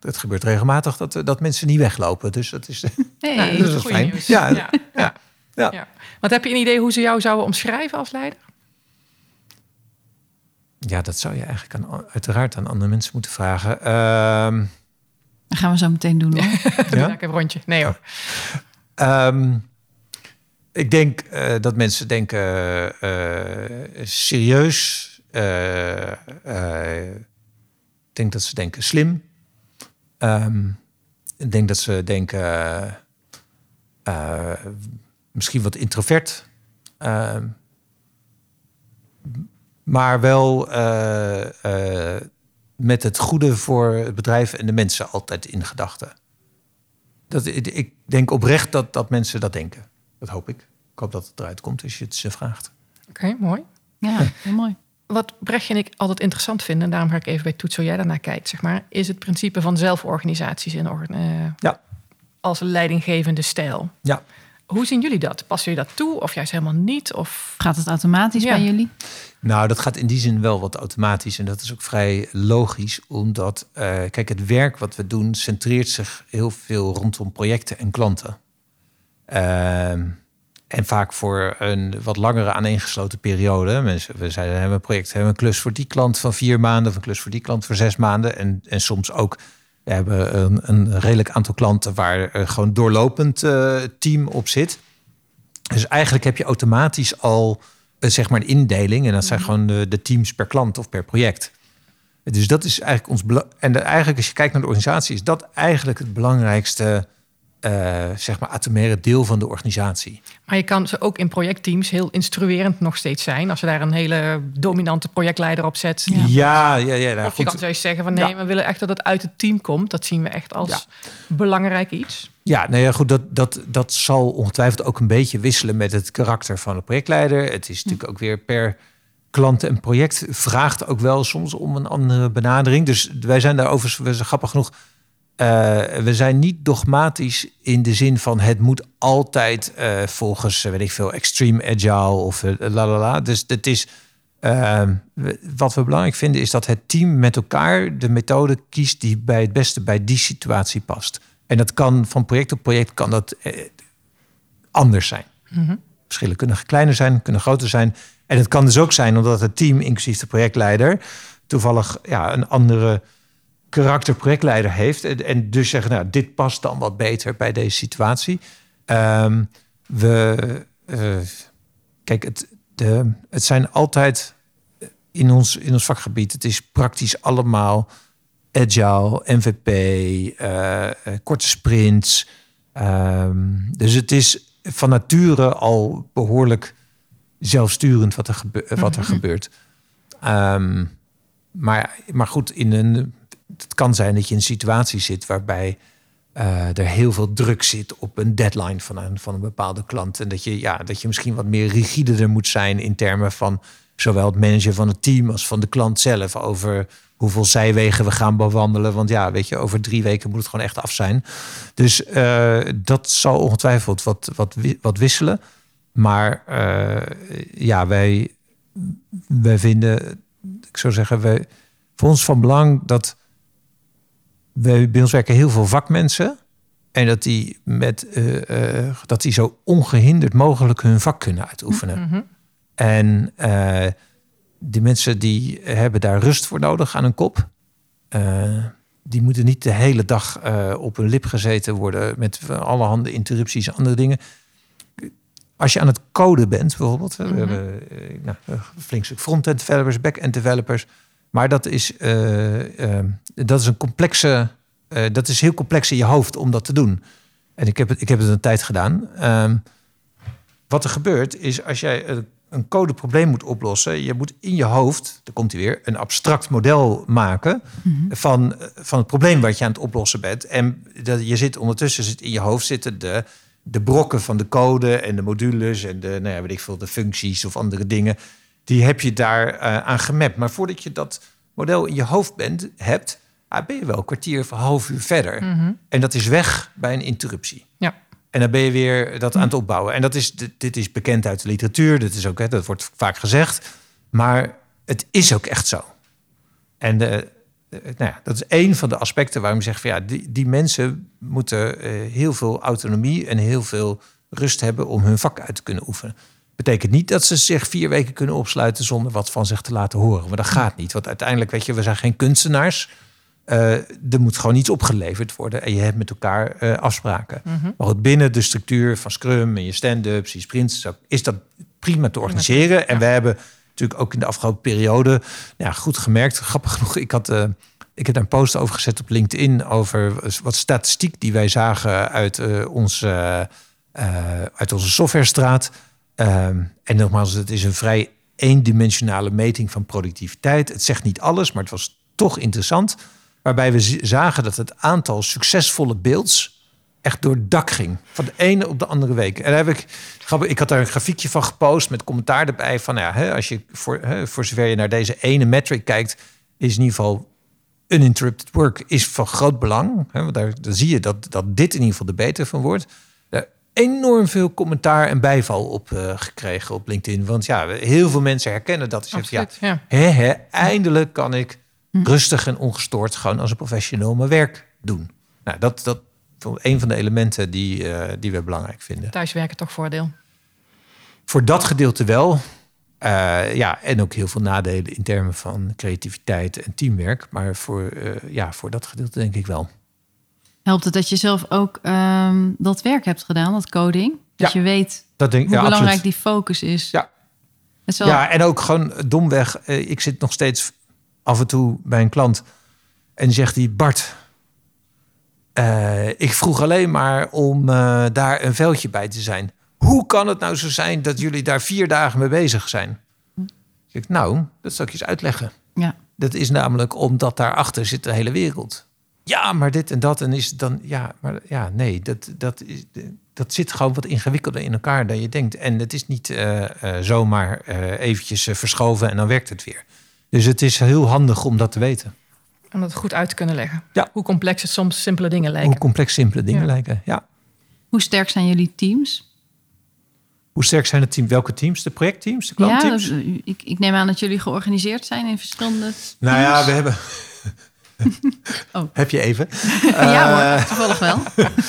het gebeurt regelmatig dat, dat mensen niet weglopen. Dus dat is, (laughs) Hey. Nou, dat dat is fijn. nieuws. Ja, Ja. ja, ja. Ja. Want heb je een idee hoe ze jou zouden omschrijven als leider? ja, dat zou je eigenlijk aan, uiteraard aan andere mensen moeten vragen. Ehm, Dat gaan we zo meteen doen hoor. (laughs) Ja? ik een rondje. Nee hoor. Ehm, ik denk eh, dat mensen denken eh, serieus. eh, ik denk dat ze denken slim. Ehm, ik denk dat ze denken misschien wat introvert. Ehm, maar wel met het goede voor het bedrijf en de mensen altijd in gedachten. Dat, ik denk oprecht dat, dat mensen dat denken. Dat hoop ik. Ik hoop dat het eruit komt als je het ze vraagt. Oké, mooi. Ja, heel mooi. Wat Brechtje en ik altijd interessant vinden, en daarom ga ik even bij Toets, zo jij daarnaar kijkt, zeg maar, is het principe van zelforganisaties in orde, eh, Ja. als leidinggevende stijl. Ja. Hoe zien jullie dat? Passen jullie dat toe of juist helemaal niet? Of... Gaat het automatisch Ja. bij jullie? Nou, dat gaat in die zin wel wat automatisch. En dat is ook vrij logisch. Omdat, eh, kijk, het werk wat we doen centreert zich heel veel rondom projecten en klanten. Ehm, en vaak voor een wat langere aaneengesloten periode. Mensen, we zeiden, hebben een project, hebben een klus voor die klant van vier maanden, of een klus voor die klant voor zes maanden. En, en soms ook, we hebben een, een redelijk aantal klanten waar gewoon doorlopend eh, team op zit. Dus eigenlijk heb je automatisch al eh, zeg maar een indeling. En dat zijn gewoon de, de teams per klant of per project. Dus dat is eigenlijk ons En de- eigenlijk, als je kijkt naar de organisatie, is dat eigenlijk het belangrijkste, eh, zeg maar, atomaire deel van de organisatie. Maar je kan ze ook in projectteams heel instruerend nog steeds zijn. Als je daar een hele dominante projectleider op zet. Ja. Ja, ja, ja. nou Of je goed. kan juist zeggen van nee, Ja. we willen echt dat het uit het team komt. Dat zien we echt als Ja. belangrijk iets. Ja, nou ja, goed, dat, dat, dat zal ongetwijfeld ook een beetje wisselen met het karakter van de projectleider. Het is natuurlijk ook weer per klant en project vraagt ook wel soms om een andere benadering. Dus wij zijn daar overigens, we zijn grappig genoeg, eh, we zijn niet dogmatisch in de zin van het moet altijd eh, volgens, eh, weet ik veel, extreme agile of la la la. Dus het is, eh, we- wat we belangrijk vinden is dat het team met elkaar de methode kiest die bij het beste bij die situatie past. En dat kan van project op project kan dat anders zijn. Verschillen kunnen kleiner zijn, kunnen groter zijn. En het kan dus ook zijn omdat het team, inclusief de projectleider, toevallig ja, een andere karakter projectleider heeft. En, en dus zeggen, nou, dit past dan wat beter bij deze situatie. Ehm, we, eh, kijk, het, de, het zijn altijd in ons, in ons vakgebied, het is praktisch allemaal agile, MVP, eh, eh, korte sprints. Ehm, dus het is van nature al behoorlijk zelfsturend wat er, gebe- wat er gebeurt. Ehm, maar, maar goed, in een, het kan zijn dat je in een situatie zit waarbij eh, er heel veel druk zit op een deadline van een, van een bepaalde klant. En dat je, ja, dat je misschien wat meer rigider moet zijn in termen van zowel het managen van het team als van de klant zelf over hoeveel zijwegen we gaan bewandelen. Want ja, weet je, over drie weken moet het gewoon echt af zijn. Dus eh, dat zal ongetwijfeld wat, wat, wat wisselen. Maar eh, ja, wij, wij vinden, ik zou zeggen, wij, voor ons van belang dat wij, bij ons werken heel veel vakmensen. En dat die, met, eh, eh, dat die zo ongehinderd mogelijk hun vak kunnen uitoefenen. Mhm. En eh, die mensen die hebben daar rust voor nodig aan hun kop. Die moeten niet de hele dag op hun lip gezeten worden met allerhande interrupties en andere dingen. Als je aan het coden bent, bijvoorbeeld, we hebben eh, nou, flink stuk front-end developers, back-end developers. Maar dat is, eh, eh, dat is een complexe, eh, dat is heel complex in je hoofd om dat te doen. En ik heb het, ik heb het een tijd gedaan. Ehm, wat er gebeurt is als jij een- codeprobleem moet oplossen, je moet in je hoofd, daar komt hij weer, een abstract model maken van, van het probleem wat je aan het oplossen bent. En dat, je zit ondertussen zit in je hoofd zitten de, de brokken van de code en de modules en de, nou ja, weet ik veel, de functies of andere dingen. Die heb je daar eh, aan gemapt. Maar voordat je dat model in je hoofd bent, hebt, ah, ben je wel een kwartier of een half uur verder. En dat is weg bij een interruptie. Ja. En dan ben je weer dat aan het opbouwen. En dat is, dit is bekend uit de literatuur. Dit is ook, hè, dat wordt vaak gezegd. Maar het is ook echt zo. En de, nou ja, dat is één van de aspecten waarom ik zeg van ja, die, die mensen moeten uh, heel veel autonomie en heel veel rust hebben om hun vak uit te kunnen oefenen. Betekent niet dat ze zich vier weken kunnen opsluiten zonder wat van zich te laten horen. Maar dat gaat niet. Want uiteindelijk, weet je, we zijn geen kunstenaars. Uh, er moet gewoon iets opgeleverd worden en je hebt met elkaar uh, afspraken. Mm -hmm. Maar goed, binnen de structuur van Scrum en je stand-ups, je sprints, is dat prima te organiseren. Ja. En we hebben natuurlijk ook in de afgelopen periode ja, goed gemerkt. (laughs) Grappig genoeg, ik had. Uh, ik heb daar een post over gezet op LinkedIn over wat statistiek die wij zagen uit, uh, uit onze softwarestraat. Ehm, en nogmaals, het is een vrij eendimensionale meting van productiviteit. Het zegt niet alles, maar het was toch interessant. Waarbij we zagen dat het aantal succesvolle beelds echt door het dak ging. Van de ene op de andere week. En daar heb ik, ik had daar een grafiekje van gepost met commentaar erbij. Van ja, hè, als je voor, hè, voor zover je naar deze ene metric kijkt, is in ieder geval uninterrupted work is van groot belang. Hè, want daar, zie je dat, dat dit in ieder geval de beter van wordt. Enorm veel commentaar en bijval op uh, gekregen op LinkedIn. Want ja, heel veel mensen herkennen dat. Ze zeggen, ja, eindelijk kan ik rustig en ongestoord gewoon als een professional mijn werk doen. Nou, dat, dat een van de elementen die, uh, die we belangrijk vinden. Thuiswerken toch voordeel? Voor dat gedeelte wel. Uh, ja, en ook heel veel nadelen in termen van creativiteit en teamwerk. Maar voor, ja, voor dat gedeelte denk ik wel. Helpt het dat je zelf ook um, dat werk hebt gedaan, dat coding? Dat ja, je weet dat denk, hoe ja, belangrijk absoluut. die focus is. Ja. Wel... ja, en ook gewoon domweg. Uh, ik zit nog steeds af en toe bij een klant en zegt hij: Bart, uh, ik vroeg alleen maar om uh, daar een veldje bij te zijn. Hoe kan het nou zo zijn dat jullie daar vier dagen mee bezig zijn? Ik nou, dat zal ik je eens uitleggen. Ja. Dat is namelijk omdat daarachter zit de hele wereld. Ja, maar dit en dat. En is dan, ja, maar ja, nee, dat, dat, is, dat zit gewoon wat ingewikkelder in elkaar dan je denkt. En het is niet uh, uh, zomaar uh, eventjes verschoven en dan werkt het weer. Dus het is heel handig om dat te weten. Om dat goed uit te kunnen leggen. Ja. Hoe complex het soms simpele dingen lijken. Hoe complex simpele dingen ja. lijken, ja. Hoe sterk zijn jullie teams? Hoe sterk zijn het team? Welke teams? De projectteams? De klantteams? Ja, dat, ik, ik, neem aan dat jullie georganiseerd zijn in verschillende teams. Nou ja, we hebben... (laughs) oh. Heb je even? (laughs) ja hoor, toevallig wel.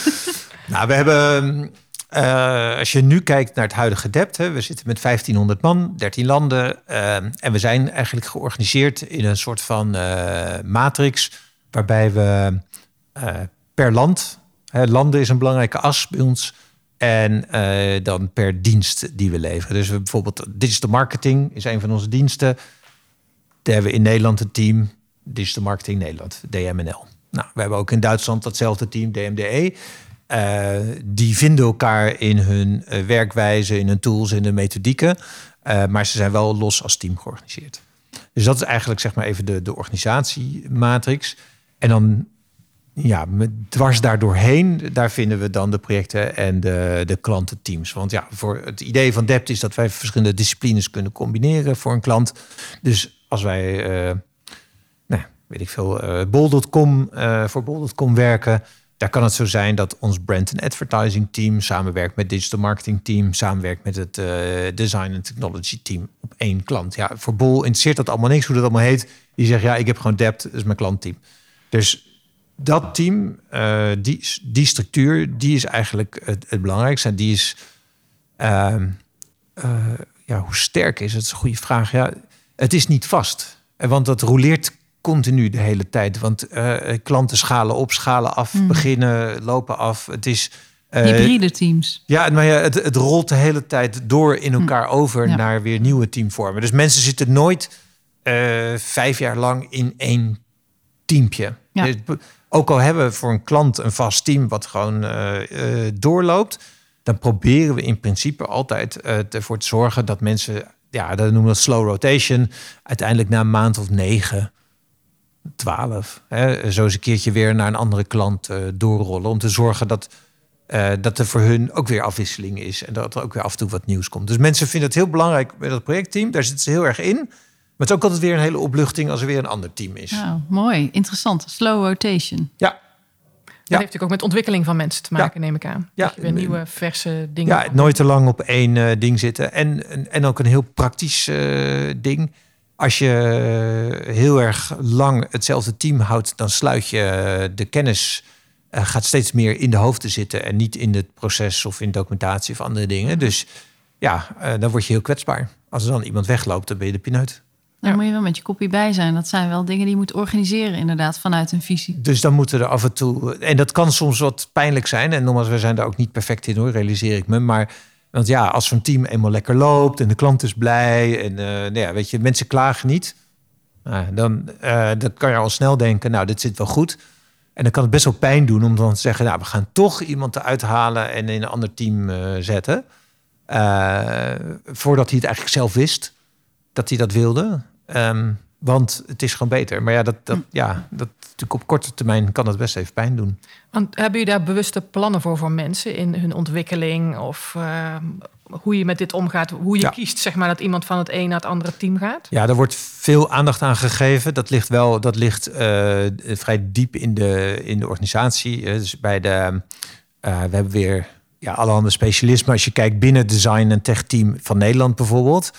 (laughs) nou, we hebben... Uh, als je nu kijkt naar het huidige dept, hè, we zitten met 1500 man, 13 landen. Uh, en we zijn eigenlijk georganiseerd in een soort van uh, matrix, waarbij we per land, hè, landen is een belangrijke as bij ons, en dan per dienst die we leveren. Dus we bijvoorbeeld digital marketing is een van onze diensten. Daar hebben we in Nederland een team, digital marketing Nederland, DMNL. Nou, we hebben ook in Duitsland datzelfde team, DMDE. Uh, die vinden elkaar in hun uh, werkwijze, in hun tools, in de methodieken. Uh, maar ze zijn wel los als team georganiseerd. Dus dat is eigenlijk zeg maar even de, de organisatiematrix. En dan ja, dwars daardoorheen, daar vinden we dan de projecten en de, de klantenteams. Want ja, voor het idee van Dept is dat wij verschillende disciplines kunnen combineren voor een klant. Dus als wij, weet ik veel, bol.com voor bol.com werken daar kan het zo zijn dat ons brand en advertising team samenwerkt met digital marketing team, samenwerkt met het uh, design en technology team op één klant. Ja, voor Bol interesseert dat allemaal niks hoe dat allemaal heet. Die zegt ja, ik heb gewoon Dept, dat is mijn klantteam. Dus dat team, uh, die, die structuur, die is eigenlijk het, het belangrijkste. En die is, uh, ja, hoe sterk is het? Dat is een goede vraag. Ja, het is niet vast, want dat roleert continu de hele tijd. Want uh, klanten schalen op, schalen af, mm. beginnen, lopen af. Het is. Uh, Hybride teams. Ja, maar ja, het, het rolt de hele tijd door in elkaar mm. over ja. naar weer nieuwe teamvormen. Dus mensen zitten nooit uh, vijf jaar lang in één teampje. Ja. Dus, ook al hebben we voor een klant een vast team wat gewoon doorloopt, dan proberen we in principe altijd ervoor te zorgen dat mensen, ja, dat noemen we slow rotation, uiteindelijk na een maand of negen 12. Hè, zo eens een keertje weer naar een andere klant uh, doorrollen. Om te zorgen dat, uh, dat er voor hun ook weer afwisseling is. En dat er ook weer af en toe wat nieuws komt. Dus mensen vinden het heel belangrijk met dat projectteam. Daar zitten ze heel erg in. Maar het is ook altijd weer een hele opluchting als er weer een ander team is. Nou, mooi. Interessant. Slow rotation. Ja. heeft natuurlijk ook met ontwikkeling van mensen te maken, neem ik aan. Ja. Dat je weer nieuwe, verse dingen... Ja, nooit te lang op één eh, ding zitten. En, en, en ook een heel praktisch eh, ding. Als je heel erg lang hetzelfde team houdt, dan sluit je eh, de kennis... eh, gaat steeds meer in de hoofden zitten en niet in het proces of in documentatie of andere dingen. Dus ja, eh, dan word je heel kwetsbaar. Als er dan iemand wegloopt, dan ben je de pineut. Daar moet je wel met je kopie bij zijn. Dat zijn wel dingen die je moet organiseren, inderdaad, vanuit een visie. Dus dan moeten er af en toe. En dat kan soms wat pijnlijk zijn. En nogmaals, we zijn daar ook niet perfect in hoor, realiseer ik me. Maar want ja, als zo'n team eenmaal lekker loopt en de klant is blij. En eh, nou ja, weet je, mensen klagen niet. Nou, dan, eh, dan kan je al snel denken, nou, dit zit wel goed. En dan kan het best wel pijn doen om dan te zeggen, nou, we gaan toch iemand eruit halen en in een ander team eh, zetten. Voordat hij het eigenlijk zelf wist dat hij dat wilde. Ehm, want het is gewoon beter. Maar ja, dat, dat, ja, dat natuurlijk op korte termijn kan dat best even pijn doen. Want hebben jullie daar bewuste plannen voor voor mensen in hun ontwikkeling? Of eh, hoe je met dit omgaat? Hoe je Ja. kiest, zeg maar, dat iemand van het een naar het andere team gaat? Ja, daar wordt veel aandacht aan gegeven. Dat ligt wel, dat ligt eh, vrij diep in de, in de organisatie. Eh, Dus bij de, we hebben weer ja, allerhande specialismen. Als je kijkt binnen het design en tech team van Nederland bijvoorbeeld.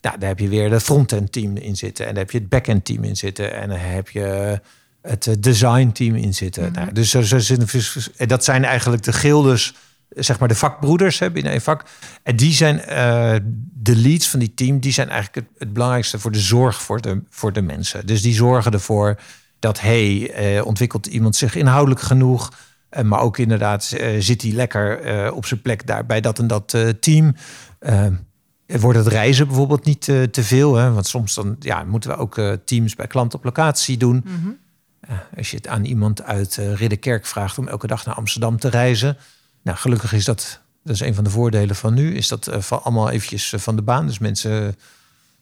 Nou, daar heb je weer de front-end team in zitten. En daar heb je het back-end team in zitten. En dan heb je het eh, design team in zitten. nou, dus zo, zo zitten, en dat zijn eigenlijk de gildes, zeg maar de vakbroeders hè, binnen een vak. En die zijn eh, de leads van die team, die zijn eigenlijk het, het belangrijkste voor de zorg voor de, voor de mensen. Dus die zorgen ervoor dat hey, eh, ontwikkelt iemand zich inhoudelijk genoeg. Eh, maar ook inderdaad, zit hij lekker op zijn plek daar bij dat en dat team. Eh, wordt het reizen bijvoorbeeld niet eh, te veel? Hè? Want soms dan, ja, moeten we ook eh, teams bij klanten op locatie doen. Eh, als je het aan iemand uit Ridderkerk vraagt om elke dag naar Amsterdam te reizen. Nou, gelukkig is dat, dat is een van de voordelen van nu, is dat eh, van allemaal eventjes van de baan. Dus mensen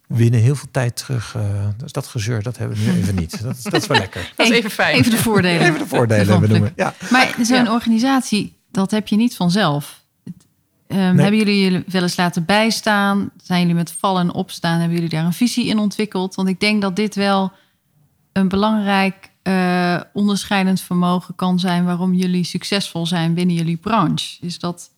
winnen heel veel tijd terug. dus dat gezeur, dat hebben we nu even niet. Dat, dat is wel lekker. (laughs) Dat is even fijn. Even de voordelen. Even de voordelen ervan hebben noemen. plukken. Ja. Maar zo'n Ja. organisatie, dat heb je niet vanzelf. Ehm, Nee. Hebben jullie je wel eens laten bijstaan? Zijn jullie met vallen en opstaan? Hebben jullie daar een visie in ontwikkeld? Want ik denk dat dit wel een belangrijk eh, onderscheidend vermogen kan zijn... waarom jullie succesvol zijn binnen jullie branche. Is dat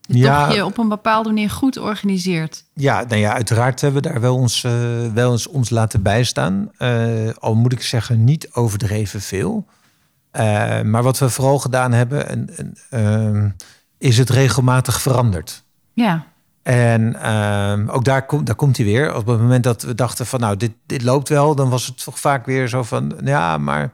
je Ja. toch je op een bepaalde manier goed organiseert. Ja, nou ja, uiteraard hebben we daar wel, ons, eh, wel eens ons laten bijstaan. Eh, al moet ik zeggen, niet overdreven veel. Maar wat we vooral gedaan hebben, en, en, ehm, is het regelmatig veranderd. Ja, En ehm, ook daar, komt daar komt hij weer. Op het moment dat we dachten van nou, dit, dit loopt wel, dan was het toch vaak weer zo van ja, maar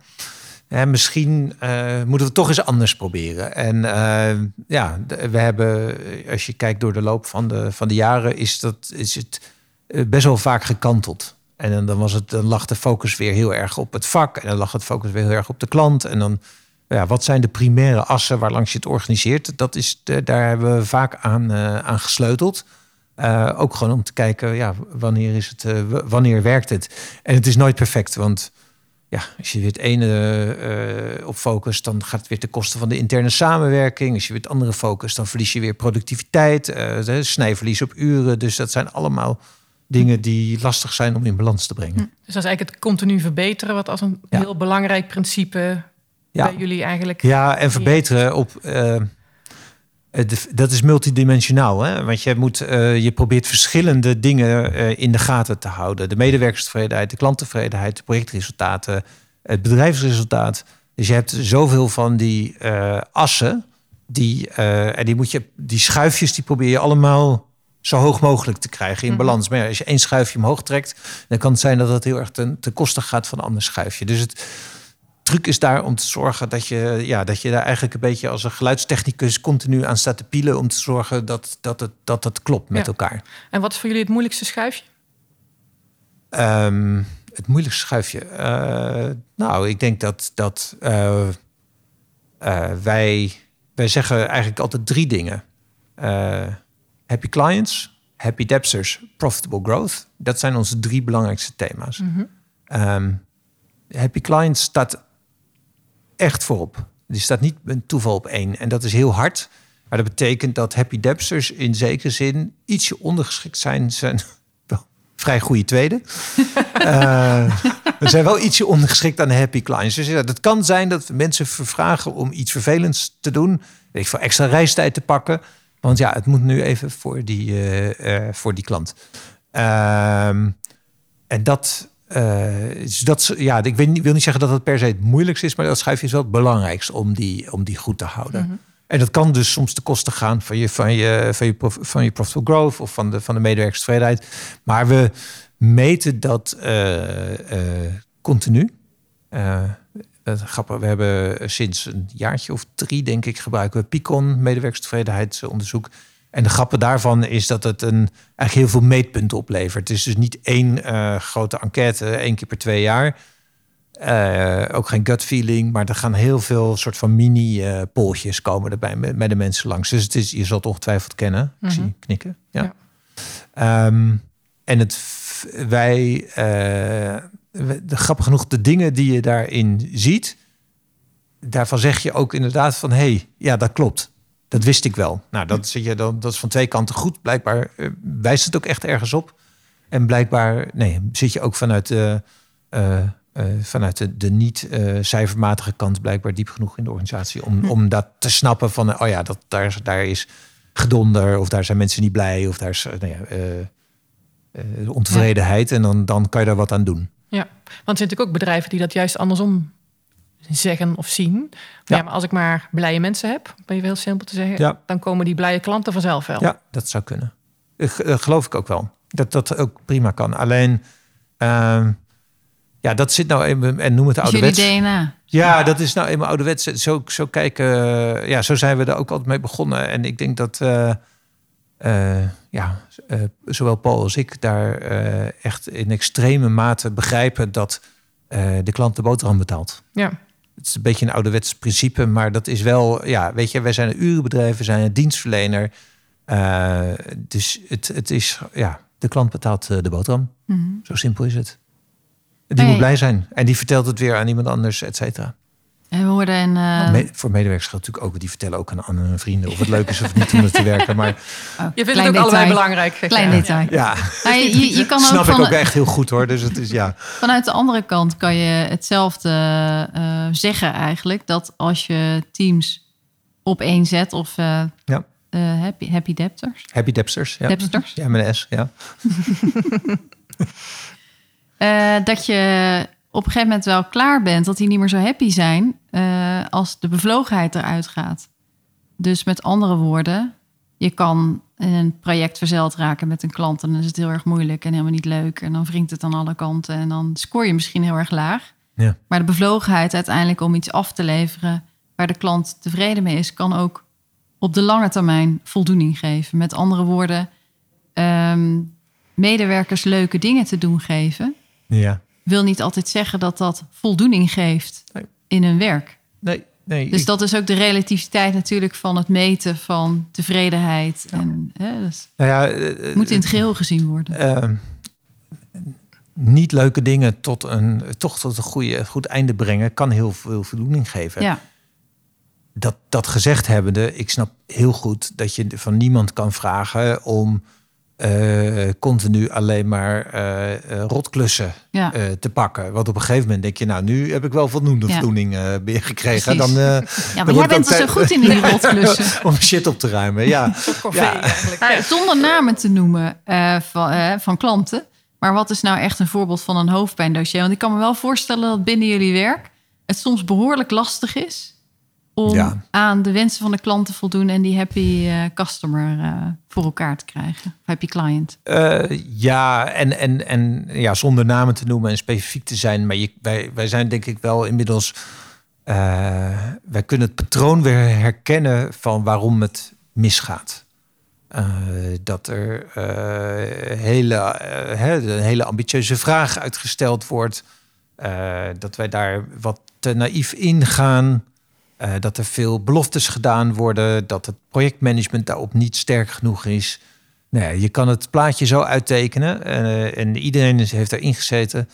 hè, misschien eh, moeten we toch eens anders proberen. En eh, ja, we hebben, als je kijkt door de loop van de, van de jaren, is, dat, is het eh, best wel vaak gekanteld. En dan, dan, was het, dan lag de focus weer heel erg op het vak. En dan lag het focus weer heel erg op de klant. En dan, ja, wat zijn de primaire assen waar langs je het organiseert? Dat is, de, daar hebben we vaak aan, eh, aan gesleuteld. Eh, ook gewoon om te kijken, ja, wanneer, is het, eh, wanneer werkt het? En het is nooit perfect, want ja, als je weer het ene op focust, dan gaat het weer ten koste van de interne samenwerking. Als je weer het andere focust, dan verlies je weer productiviteit, snijverlies op uren. Dus dat zijn allemaal dingen die lastig zijn om in balans te brengen. Dus dat is eigenlijk het continu verbeteren... wat als een Ja. heel belangrijk principe Ja. bij jullie eigenlijk... Ja, en verbeteren op. eh, dat is multidimensionaal, hè? Want je, moet, eh, je probeert verschillende dingen eh, in de gaten te houden: de medewerkerstevredenheid, de klanttevredenheid, de projectresultaten, het bedrijfsresultaat. Dus je hebt zoveel van die assen, die, en die, moet je, die schuifjes, die probeer je allemaal zo hoog mogelijk te krijgen in Mhm. balans. Maar ja, als je één schuifje omhoog trekt, dan kan het zijn dat dat heel erg ten, ten koste gaat van een ander schuifje. Dus het, truc is daar om te zorgen dat je, ja, dat je daar eigenlijk een beetje als een geluidstechnicus continu aan staat te pielen om te zorgen dat, dat, het, dat het klopt met Ja. elkaar. En wat is voor jullie het moeilijkste schuifje? Ehm, het moeilijkste schuifje. Eh, nou, ik denk dat, dat eh, eh, wij, wij zeggen eigenlijk altijd drie dingen. Happy clients, happy debtors, profitable growth. Dat zijn onze drie belangrijkste thema's. Ehm, happy clients staat echt voorop. Die staat niet een toeval op één. En dat is heel hard. Maar dat betekent dat happy debtors in zekere zin ietsje ondergeschikt zijn. zijn (laughs) wel vrij goede tweede. (laughs) We zijn wel ietsje ongeschikt aan de happy clients. Dus ja, het kan zijn dat mensen vervragen om iets vervelends te doen. Weet ik veel, extra reistijd te pakken. Want ja, het moet nu even voor die, eh, eh, voor die klant. Ehm, en dat, dus dat, ja, ik wil niet, wil niet zeggen dat het per se het moeilijkste is, maar dat schrijf je is wel het belangrijkste om die, om die goed te houden. Mhm. En dat kan dus soms de kosten gaan van je, van je, van je, prof- van je profitable growth of van de, van de medewerkerstevredenheid. Maar we meten dat eh, eh, continu. Eh, grappig. We hebben sinds een jaartje of drie, denk ik, gebruiken we Picon, medewerkerstevredenheidsonderzoek. En de grappen daarvan is dat het een, eigenlijk heel veel meetpunten oplevert. Het is dus niet één eh, grote enquête, één keer per twee jaar. Eh, ook geen gut feeling, maar er gaan heel veel soort van mini-polletjes komen erbij bij, bij de mensen langs. Dus het is, je zal het ongetwijfeld kennen. Ik zie je knikken. Ja. Ja. Ehm, en het, wij, eh, de, grappig genoeg, de dingen die je daarin ziet, daarvan zeg je ook inderdaad van, hé, hey, ja, dat klopt. Dat wist ik wel. Nou, dat, zit je dan, dat is van twee kanten goed. Blijkbaar eh, wijst het ook echt ergens op. En blijkbaar, nee, zit je ook vanuit de, eh, eh, vanuit de, de niet-cijfermatige kant blijkbaar diep genoeg in de organisatie om, om dat te snappen van, oh ja, dat, daar, is- daar is gedonder of daar zijn mensen niet blij of daar is nou ja, ontevredenheid en dan, dan kan je daar wat aan doen. Ja, want er zijn natuurlijk ook bedrijven die dat juist andersom zeggen of zien. Ja. Ja. maar als ik maar blije mensen heb, ben je heel simpel te zeggen, Ja. dan komen die blije klanten vanzelf wel. Ja, dat zou kunnen. Ge- eh, geloof ik ook wel. Dat dat ook prima kan. Alleen, ehm, ja, dat zit nou even, en noem het Dat is jullie ouderwets. DNA. Ja, dat is nou eenmaal ouderwets. Zo, zo kijken, eh, ja, zo zijn we er ook altijd mee begonnen. En ik denk dat, eh, eh, ja, zowel Paul als ik daar echt in extreme mate begrijpen dat eh, de klant de boterham betaalt. Ja. Het is een beetje een ouderwets principe, maar dat is wel, ja, weet je, wij zijn een urenbedrijf, we zijn een dienstverlener. Eh, dus het, het is, ja, de klant betaalt eh, de boterham. Mhm. Zo simpel is het. Die Hey. moet blij zijn. En die vertelt het weer aan iemand anders, et cetera. En we hoorden een... eh, Me- voor medewerkers geldt natuurlijk ook, die vertellen ook aan, aan hun vrienden of het leuk is of niet om er te werken. Maar (laughs) oh, Je vindt het ook allebei belangrijk. Klein detail. ja, je, je, je kan (laughs) ook, snap ik van, ook echt heel goed hoor. Dus het is ja. vanuit de andere kant kan je hetzelfde eh, zeggen eigenlijk. Dat als je teams op één zet of eh, Ja. eh, happy, happy debtors. Happy Depsters. Ja. Ja, met een S. Ja. (laughs) Eh, dat je op een gegeven moment wel klaar bent, dat die niet meer zo happy zijn eh, als de bevlogenheid eruit gaat. Dus met andere woorden, je kan in een project verzeld raken met een klant en dan is het heel erg moeilijk en helemaal niet leuk en dan wringt het aan alle kanten en dan scoor je misschien heel erg laag. Ja. Maar de bevlogenheid uiteindelijk om iets af te leveren waar de klant tevreden mee is, kan ook op de lange termijn voldoening geven. Met andere woorden, ehm, medewerkers leuke dingen te doen geven, ja. Wil niet altijd zeggen dat dat voldoening geeft Nee. in hun werk. Nee, nee. Dus ik- dat is ook de relativiteit natuurlijk van het meten van tevredenheid. En hè, dus nou ja, eh, het moet in het geheel gezien worden. eh, niet leuke dingen tot een, toch tot een goede, goed einde brengen, kan heel veel voldoening geven. Ja, Dat, dat gezegd hebbende, ik snap heel goed dat je van niemand kan vragen om eh, continu alleen maar eh, eh, rotklussen ja. eh, te pakken. Want op een gegeven moment denk je, nou, nu heb ik wel voldoende Ja. voldoening eh gekregen. Dan, eh, ja, maar jij bent er zo tijd- goed in die (laughs) rotklussen. om shit op te ruimen. Ja, (laughs) Ja. eigenlijk. Zonder namen te noemen eh, van, van klanten. Maar wat is nou echt een voorbeeld van een hoofdpijndossier? Want ik kan me wel voorstellen dat binnen jullie werk het soms behoorlijk lastig is om Ja. aan de wensen van de klant te voldoen en die happy eh, customer eh, voor elkaar te krijgen. Happy client. Eh, ja, en, en, en ja, zonder namen te noemen en specifiek te zijn. Maar je, wij, wij zijn denk ik wel inmiddels. wij kunnen het patroon weer herkennen van waarom het misgaat. Dat er hele, hè, een hele ambitieuze vraag uitgesteld wordt. Dat wij daar wat te naïef ingaan. Eh, dat er veel beloftes gedaan worden. Dat het projectmanagement daarop niet sterk genoeg is. Nou ja, je kan het plaatje zo uittekenen. eh, en iedereen is- heeft erin gezeten.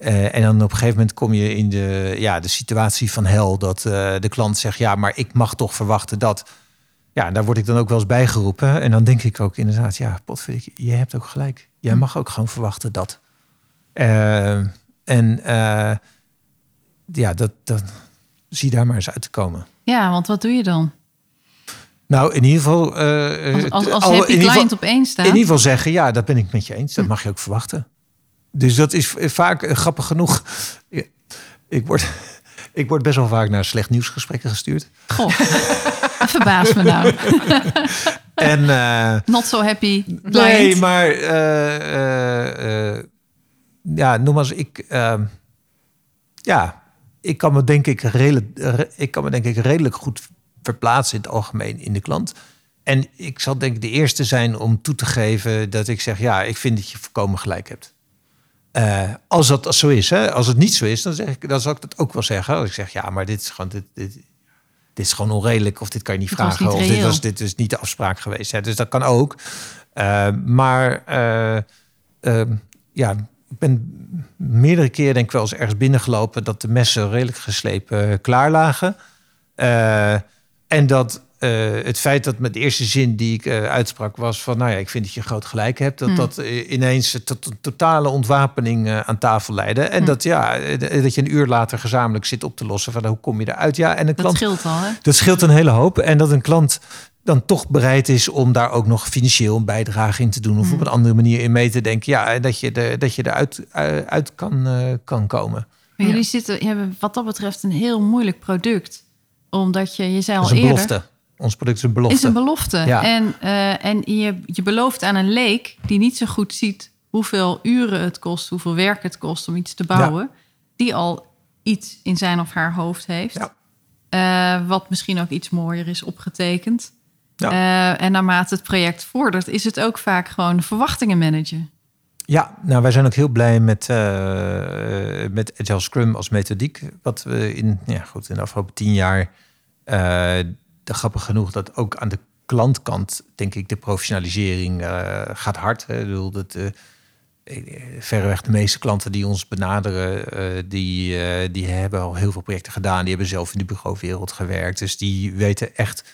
Eh, en dan op een gegeven moment kom je in de, ja, de situatie van hel. Dat de klant zegt, ja, maar ik mag toch verwachten dat. Ja, daar word ik dan ook wel eens bijgeroepen. En dan denk ik ook inderdaad, ja, potverdik, je hebt ook gelijk. Jij mag ook gewoon verwachten dat. En ja, dat, dat zie daar maar eens uit te komen. Ja, want wat doe je dan? Nou, in ieder geval. Uh, als als, als happy client op één staat. In ieder geval zeggen, ja, dat ben ik met je eens. Dat hm. mag je ook verwachten. Dus dat is vaak uh, grappig genoeg. Ik word, (laughs) ik word best wel vaak naar slecht nieuwsgesprekken gestuurd. Goh, (laughs) verbaas me nou. (laughs) en, uh, Not so happy. Client. Nee, maar ja, nogmaals, ik, ehm, ja, ik kan me denk ik redelijk, ik kan me denk ik redelijk goed verplaatsen in het algemeen in de klant. En ik zal denk ik de eerste zijn om toe te geven dat ik zeg, ja, ik vind dat je voorkomen gelijk hebt. Uh, als dat zo is, hè? als het niet zo is, dan, zeg ik, dan zal ik dat ook wel zeggen. Als ik zeg, ja, maar dit is gewoon, dit, dit, dit is gewoon onredelijk, of dit kan je niet vragen, niet of dit, was, dit is niet de afspraak geweest. Hè? Dus dat kan ook. Uh, maar uh, ja, ik ben meerdere keren denk ik wel eens ergens binnengelopen dat de messen redelijk geslepen klaar lagen. en dat uh, het feit dat met de eerste zin die ik uh, uitsprak was van, nou ja, ik vind dat je groot gelijk hebt, dat hmm. dat ineens tot een totale ontwapening aan tafel leidde. En hmm. dat ja, dat je een uur later gezamenlijk zit op te lossen van hoe kom je eruit? Ja, en een klant. Dat scheelt al, hè? Dat scheelt een hele hoop. En dat een klant dan toch bereid is om daar ook nog financieel een bijdrage in te doen. Of op hmm. een andere manier in mee te denken. Ja, dat je, de, dat je eruit uit kan, kan komen. Maar jullie zitten, hebben wat dat betreft een heel moeilijk product. Omdat je, je zei al eerder... Belofte. Ons product is een belofte. Is een belofte. Ja. En, uh, en je, je belooft aan een leek die niet zo goed ziet hoeveel uren het kost, hoeveel werk het kost om iets te bouwen, die al iets in zijn of haar hoofd heeft. Ja. Uh, wat misschien ook iets mooier is opgetekend. Ja. Uh, en naarmate het project vordert, is het ook vaak gewoon verwachtingen managen. Ja, nou wij zijn ook heel blij met, uh, met Agile Scrum als methodiek. Wat we in, ja, goed, in de afgelopen tien jaar de grappig genoeg dat ook aan de klantkant, denk ik, de professionalisering gaat hard. Hè. Ik bedoel, dat, verreweg de meeste klanten die ons benaderen, uh, die, die hebben al heel veel projecten gedaan. Die hebben zelf in de bureauwereld gewerkt. Dus die weten echt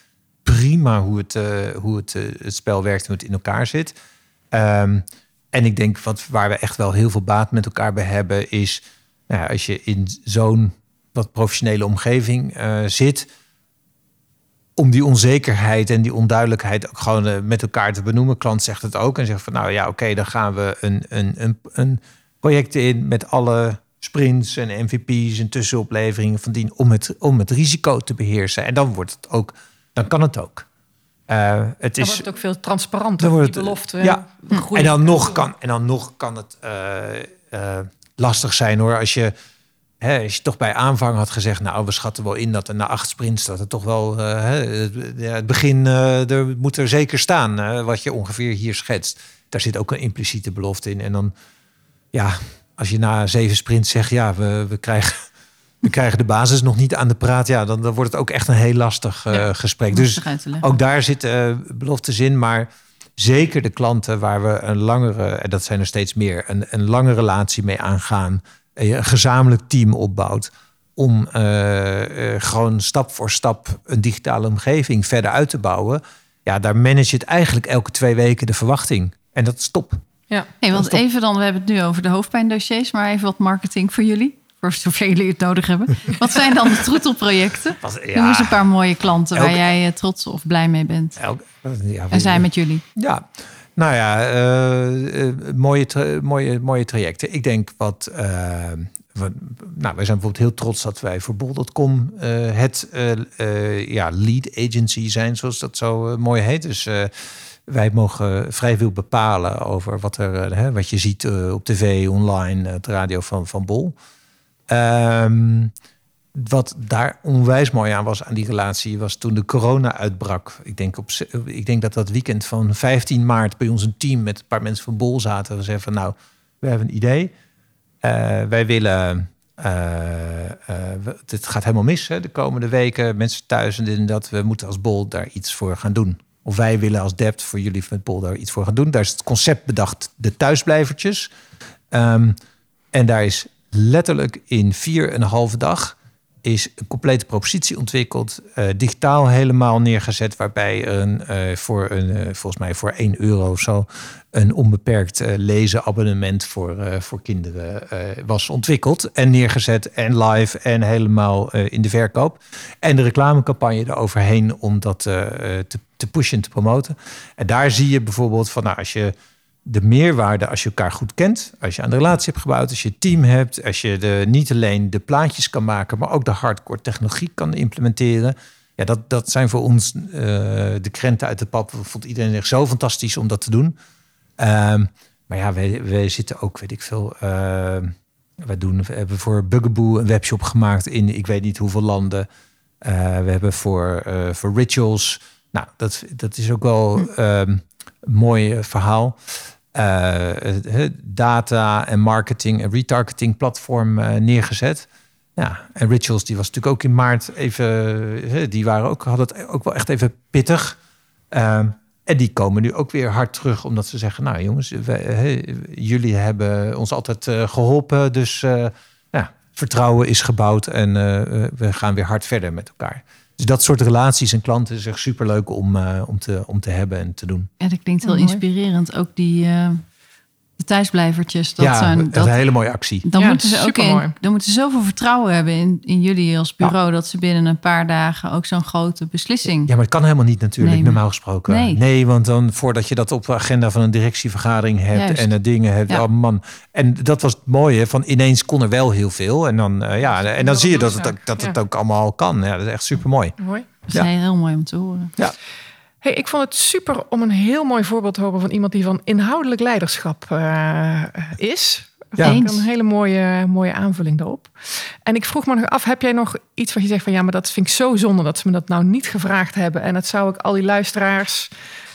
prima hoe het, hoe het, het spel werkt en hoe het in elkaar zit. Um, en ik denk wat, waar we echt wel heel veel baat met elkaar bij hebben, is nou ja, als je in zo'n wat professionele omgeving zit om die onzekerheid en die onduidelijkheid ook gewoon eh, met elkaar te benoemen. Klant zegt het ook en zegt van nou ja, oké, dan gaan we een, een, een, een project in met alle sprints en MVP's en tussenopleveringen van dien om het, om het risico te beheersen. En dan wordt het ook, dan kan het ook. Uh, het dan is, wordt het ook veel transparanter, wordt het, belofte. Ja, en dan, nog kan, en dan nog kan het uh, lastig zijn hoor, als je Hè, als je toch bij aanvang had gezegd, nou, we schatten wel in dat er na acht sprints dat het toch wel het begin er moet er zeker staan, wat je ongeveer hier schetst. Daar zit ook een impliciete belofte in. En dan, ja, als je na zeven sprints zegt, ja, we, we krijgen. We krijgen de basis nog niet aan de praat. Ja, dan, dan wordt het ook echt een heel lastig gesprek. Dus ook daar zit beloftes in. Maar zeker de klanten waar we een langere, en dat zijn er steeds meer, een, een lange relatie mee aangaan een gezamenlijk team opbouwt om uh, gewoon stap voor stap een digitale omgeving verder uit te bouwen. Ja, daar manage je het eigenlijk elke twee weken de verwachting. En dat is top. Ja, hey, want even dan, we hebben het nu over de hoofdpijndossiers, maar even wat marketing voor jullie. Voor zover jullie het nodig hebben. Wat zijn dan de troetelprojecten? Ja. Noem eens een paar mooie klanten waar jij trots of blij mee bent. ja, en zijn met jullie. Ja, nou ja, uh, mooie, mooie, mooie trajecten. Ik denk wat. Uh, wat, nou, wij zijn bijvoorbeeld heel trots dat wij voor Bol.com het ja, lead agency zijn, zoals dat zo mooi heet. Dus wij mogen vrij veel bepalen over wat, er, hè, wat je ziet op tv, online, het radio van, van Bol. Um, wat daar onwijs mooi aan was aan die relatie, was toen de corona uitbrak. Ik denk, op, ik denk dat dat weekend van 15 maart bij ons een team met een paar mensen van Bol zaten. We zeiden van nou, we hebben een idee. Uh, wij willen. Uh, het gaat helemaal mis hè, de komende weken. Mensen thuis en dat. We moeten als Bol daar iets voor gaan doen. Of wij willen als Dept voor jullie met Bol daar iets voor gaan doen. Daar is het concept bedacht, de thuisblijvertjes. Um, en daar is letterlijk in vier en een halve dag is een complete propositie ontwikkeld, uh, digitaal helemaal neergezet, waarbij een, uh, voor een, uh, volgens mij voor 1 euro of zo een onbeperkt lezen abonnement voor, voor kinderen was ontwikkeld en neergezet en live en helemaal in de verkoop. En de reclamecampagne eroverheen om dat te, te pushen en te promoten. En daar zie je bijvoorbeeld van, nou, als je de meerwaarde als je elkaar goed kent, als je aan de relatie hebt gebouwd, als je team hebt, als je de, niet alleen de plaatjes kan maken, maar ook de hardcore technologie kan implementeren. Ja, dat, dat zijn voor ons uh, de krenten uit de pap. Vond iedereen echt zo fantastisch om dat te doen. Um, maar ja, wij, wij zitten ook, weet ik veel. Uh, wij doen, we hebben voor Bugaboo een webshop gemaakt in ik weet niet hoeveel landen. Uh, we hebben voor, voor Rituals. Nou, dat, dat is ook wel um, mooi verhaal. Uh, data en marketing en retargeting platform uh, neergezet. Ja, en Rituals, die was natuurlijk ook in maart even, die waren ook, hadden het ook wel echt even pittig. Uh, en die komen nu ook weer hard terug, omdat ze zeggen: Nou, jongens, jullie hebben ons altijd geholpen. Dus ja, vertrouwen is gebouwd en we gaan weer hard verder met elkaar. Dus dat soort relaties en klanten is echt superleuk om, uh, om, te, om te hebben en te doen. En dat klinkt heel inspirerend. Ook die, uh, de thuisblijvertjes. Dat ja, zijn, dat, is een hele mooie actie. Dan, ja, moeten ze ook in, dan moeten ze zoveel vertrouwen hebben in, in jullie als bureau... dat ze binnen een paar dagen ook zo'n grote beslissing... Ja, maar het kan helemaal niet natuurlijk, normaal gesproken. Nee. nee. want dan voordat je dat op de agenda van een directievergadering hebt... Juist. en de dingen hebt, ja. oh man. En dat was het mooie, van ineens kon er wel heel veel. En dan, uh, ja, en dan zie je dat het, dat het ook allemaal kan. Ja, dat is echt super mooi. Mooi. Dat is heel mooi om te horen. Ja. Hey, ik vond het super om een heel mooi voorbeeld te horen van iemand die van inhoudelijk leiderschap uh, is. Ja. Een hele mooie, mooie aanvulling daarop. En ik vroeg me nog af, heb jij nog iets wat je zegt van ja, maar dat vind ik zo zonde dat ze me dat nou niet gevraagd hebben. En dat zou ik al die luisteraars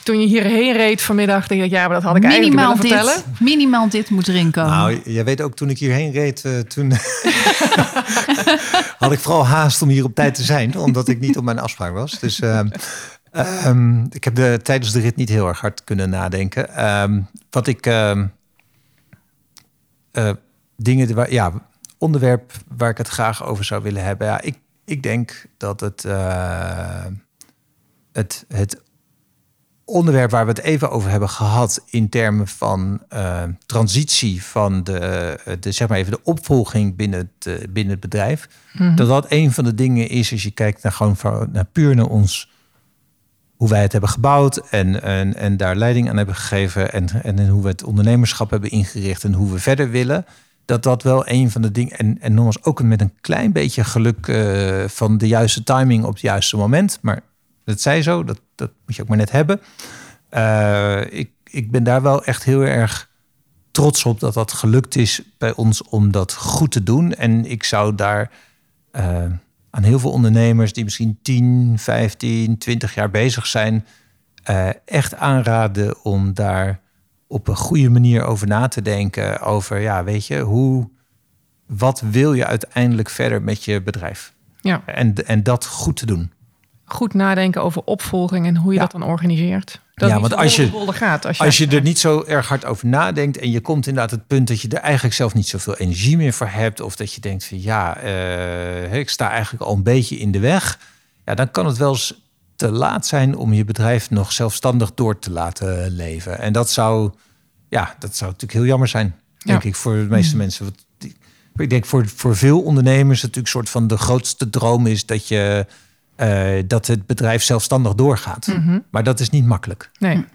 toen je hierheen reed vanmiddag, denk ik, ja, maar dat had ik minimaal eigenlijk willen vertellen. Dit, minimaal dit moet erin komen. Nou, jij weet ook, toen ik hierheen reed, uh, toen (laughs) had ik vooral haast om hier op tijd te zijn, omdat ik niet op mijn afspraak was. Dus uh, Um, ik heb de, tijdens de rit niet heel erg hard kunnen nadenken. Um, wat ik. Um, uh, dingen, waar, ja, onderwerp waar ik het graag over zou willen hebben. Ja, ik, ik denk dat het, uh, het, het onderwerp waar we het even over hebben gehad in termen van uh, transitie van de, de, zeg maar even de opvolging binnen het, binnen het bedrijf. Mm -hmm. Dat dat een van de dingen is als je kijkt naar gewoon naar puur naar ons hoe wij het hebben gebouwd en, en, en daar leiding aan hebben gegeven en, en hoe we het ondernemerschap hebben ingericht en hoe we verder willen. Dat dat wel een van de dingen. En, en nogmaals ook met een klein beetje geluk uh, van de juiste timing op het juiste moment. Maar dat zij zo, dat, dat moet je ook maar net hebben. Uh, ik, ik ben daar wel echt heel erg trots op dat dat gelukt is bij ons om dat goed te doen. En ik zou daar. Uh, aan heel veel ondernemers die misschien 10, 15, 20 jaar bezig zijn, uh, echt aanraden om daar op een goede manier over na te denken. Over, ja, weet je, hoe, wat wil je uiteindelijk verder met je bedrijf? Ja. En, en dat goed te doen. Goed nadenken over opvolging en hoe je ja. dat dan organiseert. Dat ja, want als je, gaat, als je, als je er niet zo erg hard over nadenkt en je komt inderdaad het punt dat je er eigenlijk zelf niet zoveel energie meer voor hebt, of dat je denkt van ja, uh, ik sta eigenlijk al een beetje in de weg, ja, dan kan het wel eens te laat zijn om je bedrijf nog zelfstandig door te laten leven. En dat zou, ja, dat zou natuurlijk heel jammer zijn, denk ja. ik, voor de meeste mm. mensen. Ik denk voor, voor veel ondernemers natuurlijk een soort van de grootste droom is dat je uh, dat het bedrijf zelfstandig doorgaat. Mm -hmm. Maar dat is niet makkelijk. Nee.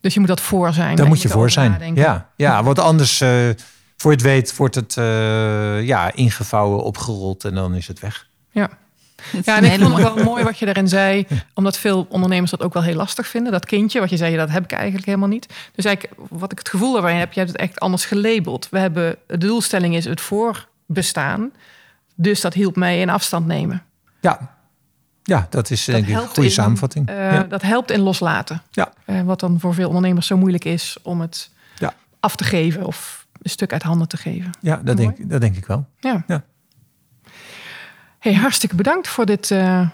Dus je moet dat voor zijn. Daar moet je voor zijn. Ja, ja, want anders, uh, voor je het weet, wordt het uh, ja, ingevouwen, opgerold en dan is het weg. Ja. (laughs) Ja, en ik vond het wel mooi wat je daarin zei. (laughs) Omdat veel ondernemers dat ook wel heel lastig vinden. Dat kindje, wat je zei, dat heb ik eigenlijk helemaal niet. Dus eigenlijk, wat ik het gevoel erbij heb, je hebt het echt anders gelabeld. We hebben, de doelstelling is het voorbestaan. Dus dat hielp mij in afstand nemen. Ja, ja, dat is dat een goede in, samenvatting. Uh, ja. Dat helpt in loslaten. Ja. Uh, wat dan voor veel ondernemers zo moeilijk is om het ja. af te geven of een stuk uit handen te geven. Ja, dat, denk, dat denk ik wel. Ja. ja. Hey, hartstikke bedankt voor dit uh,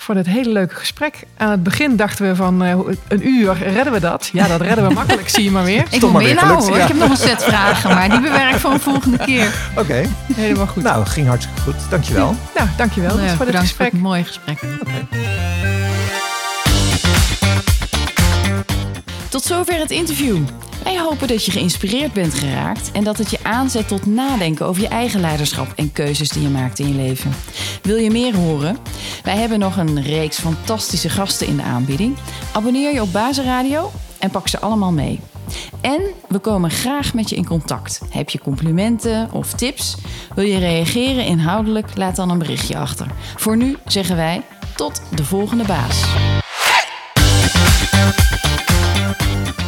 voor dit hele leuke gesprek. Aan het begin dachten we van uh, een uur redden we dat. Ja, dat redden we makkelijk, zie je maar weer. (laughs) Ik wil meer nou hoor. Ik heb nog een set vragen, maar die bewerk voor een volgende keer. Oké. Helemaal goed. Nou, ging hartstikke goed. Dankjewel. Nou, dankjewel Nou ja, voor dit gesprek. voor het mooie gesprek. Tot zover het interview. Wij hopen dat je geïnspireerd bent geraakt en dat het je aanzet tot nadenken over je eigen leiderschap en keuzes die je maakt in je leven. Wil je meer horen? Wij hebben nog een reeks fantastische gasten in de aanbieding. Abonneer je op Bazenradio en pak ze allemaal mee. En we komen graag met je in contact. Heb je complimenten of tips? Wil je reageren inhoudelijk? Laat dan een berichtje achter. Voor nu zeggen wij tot de volgende baas. Thank you.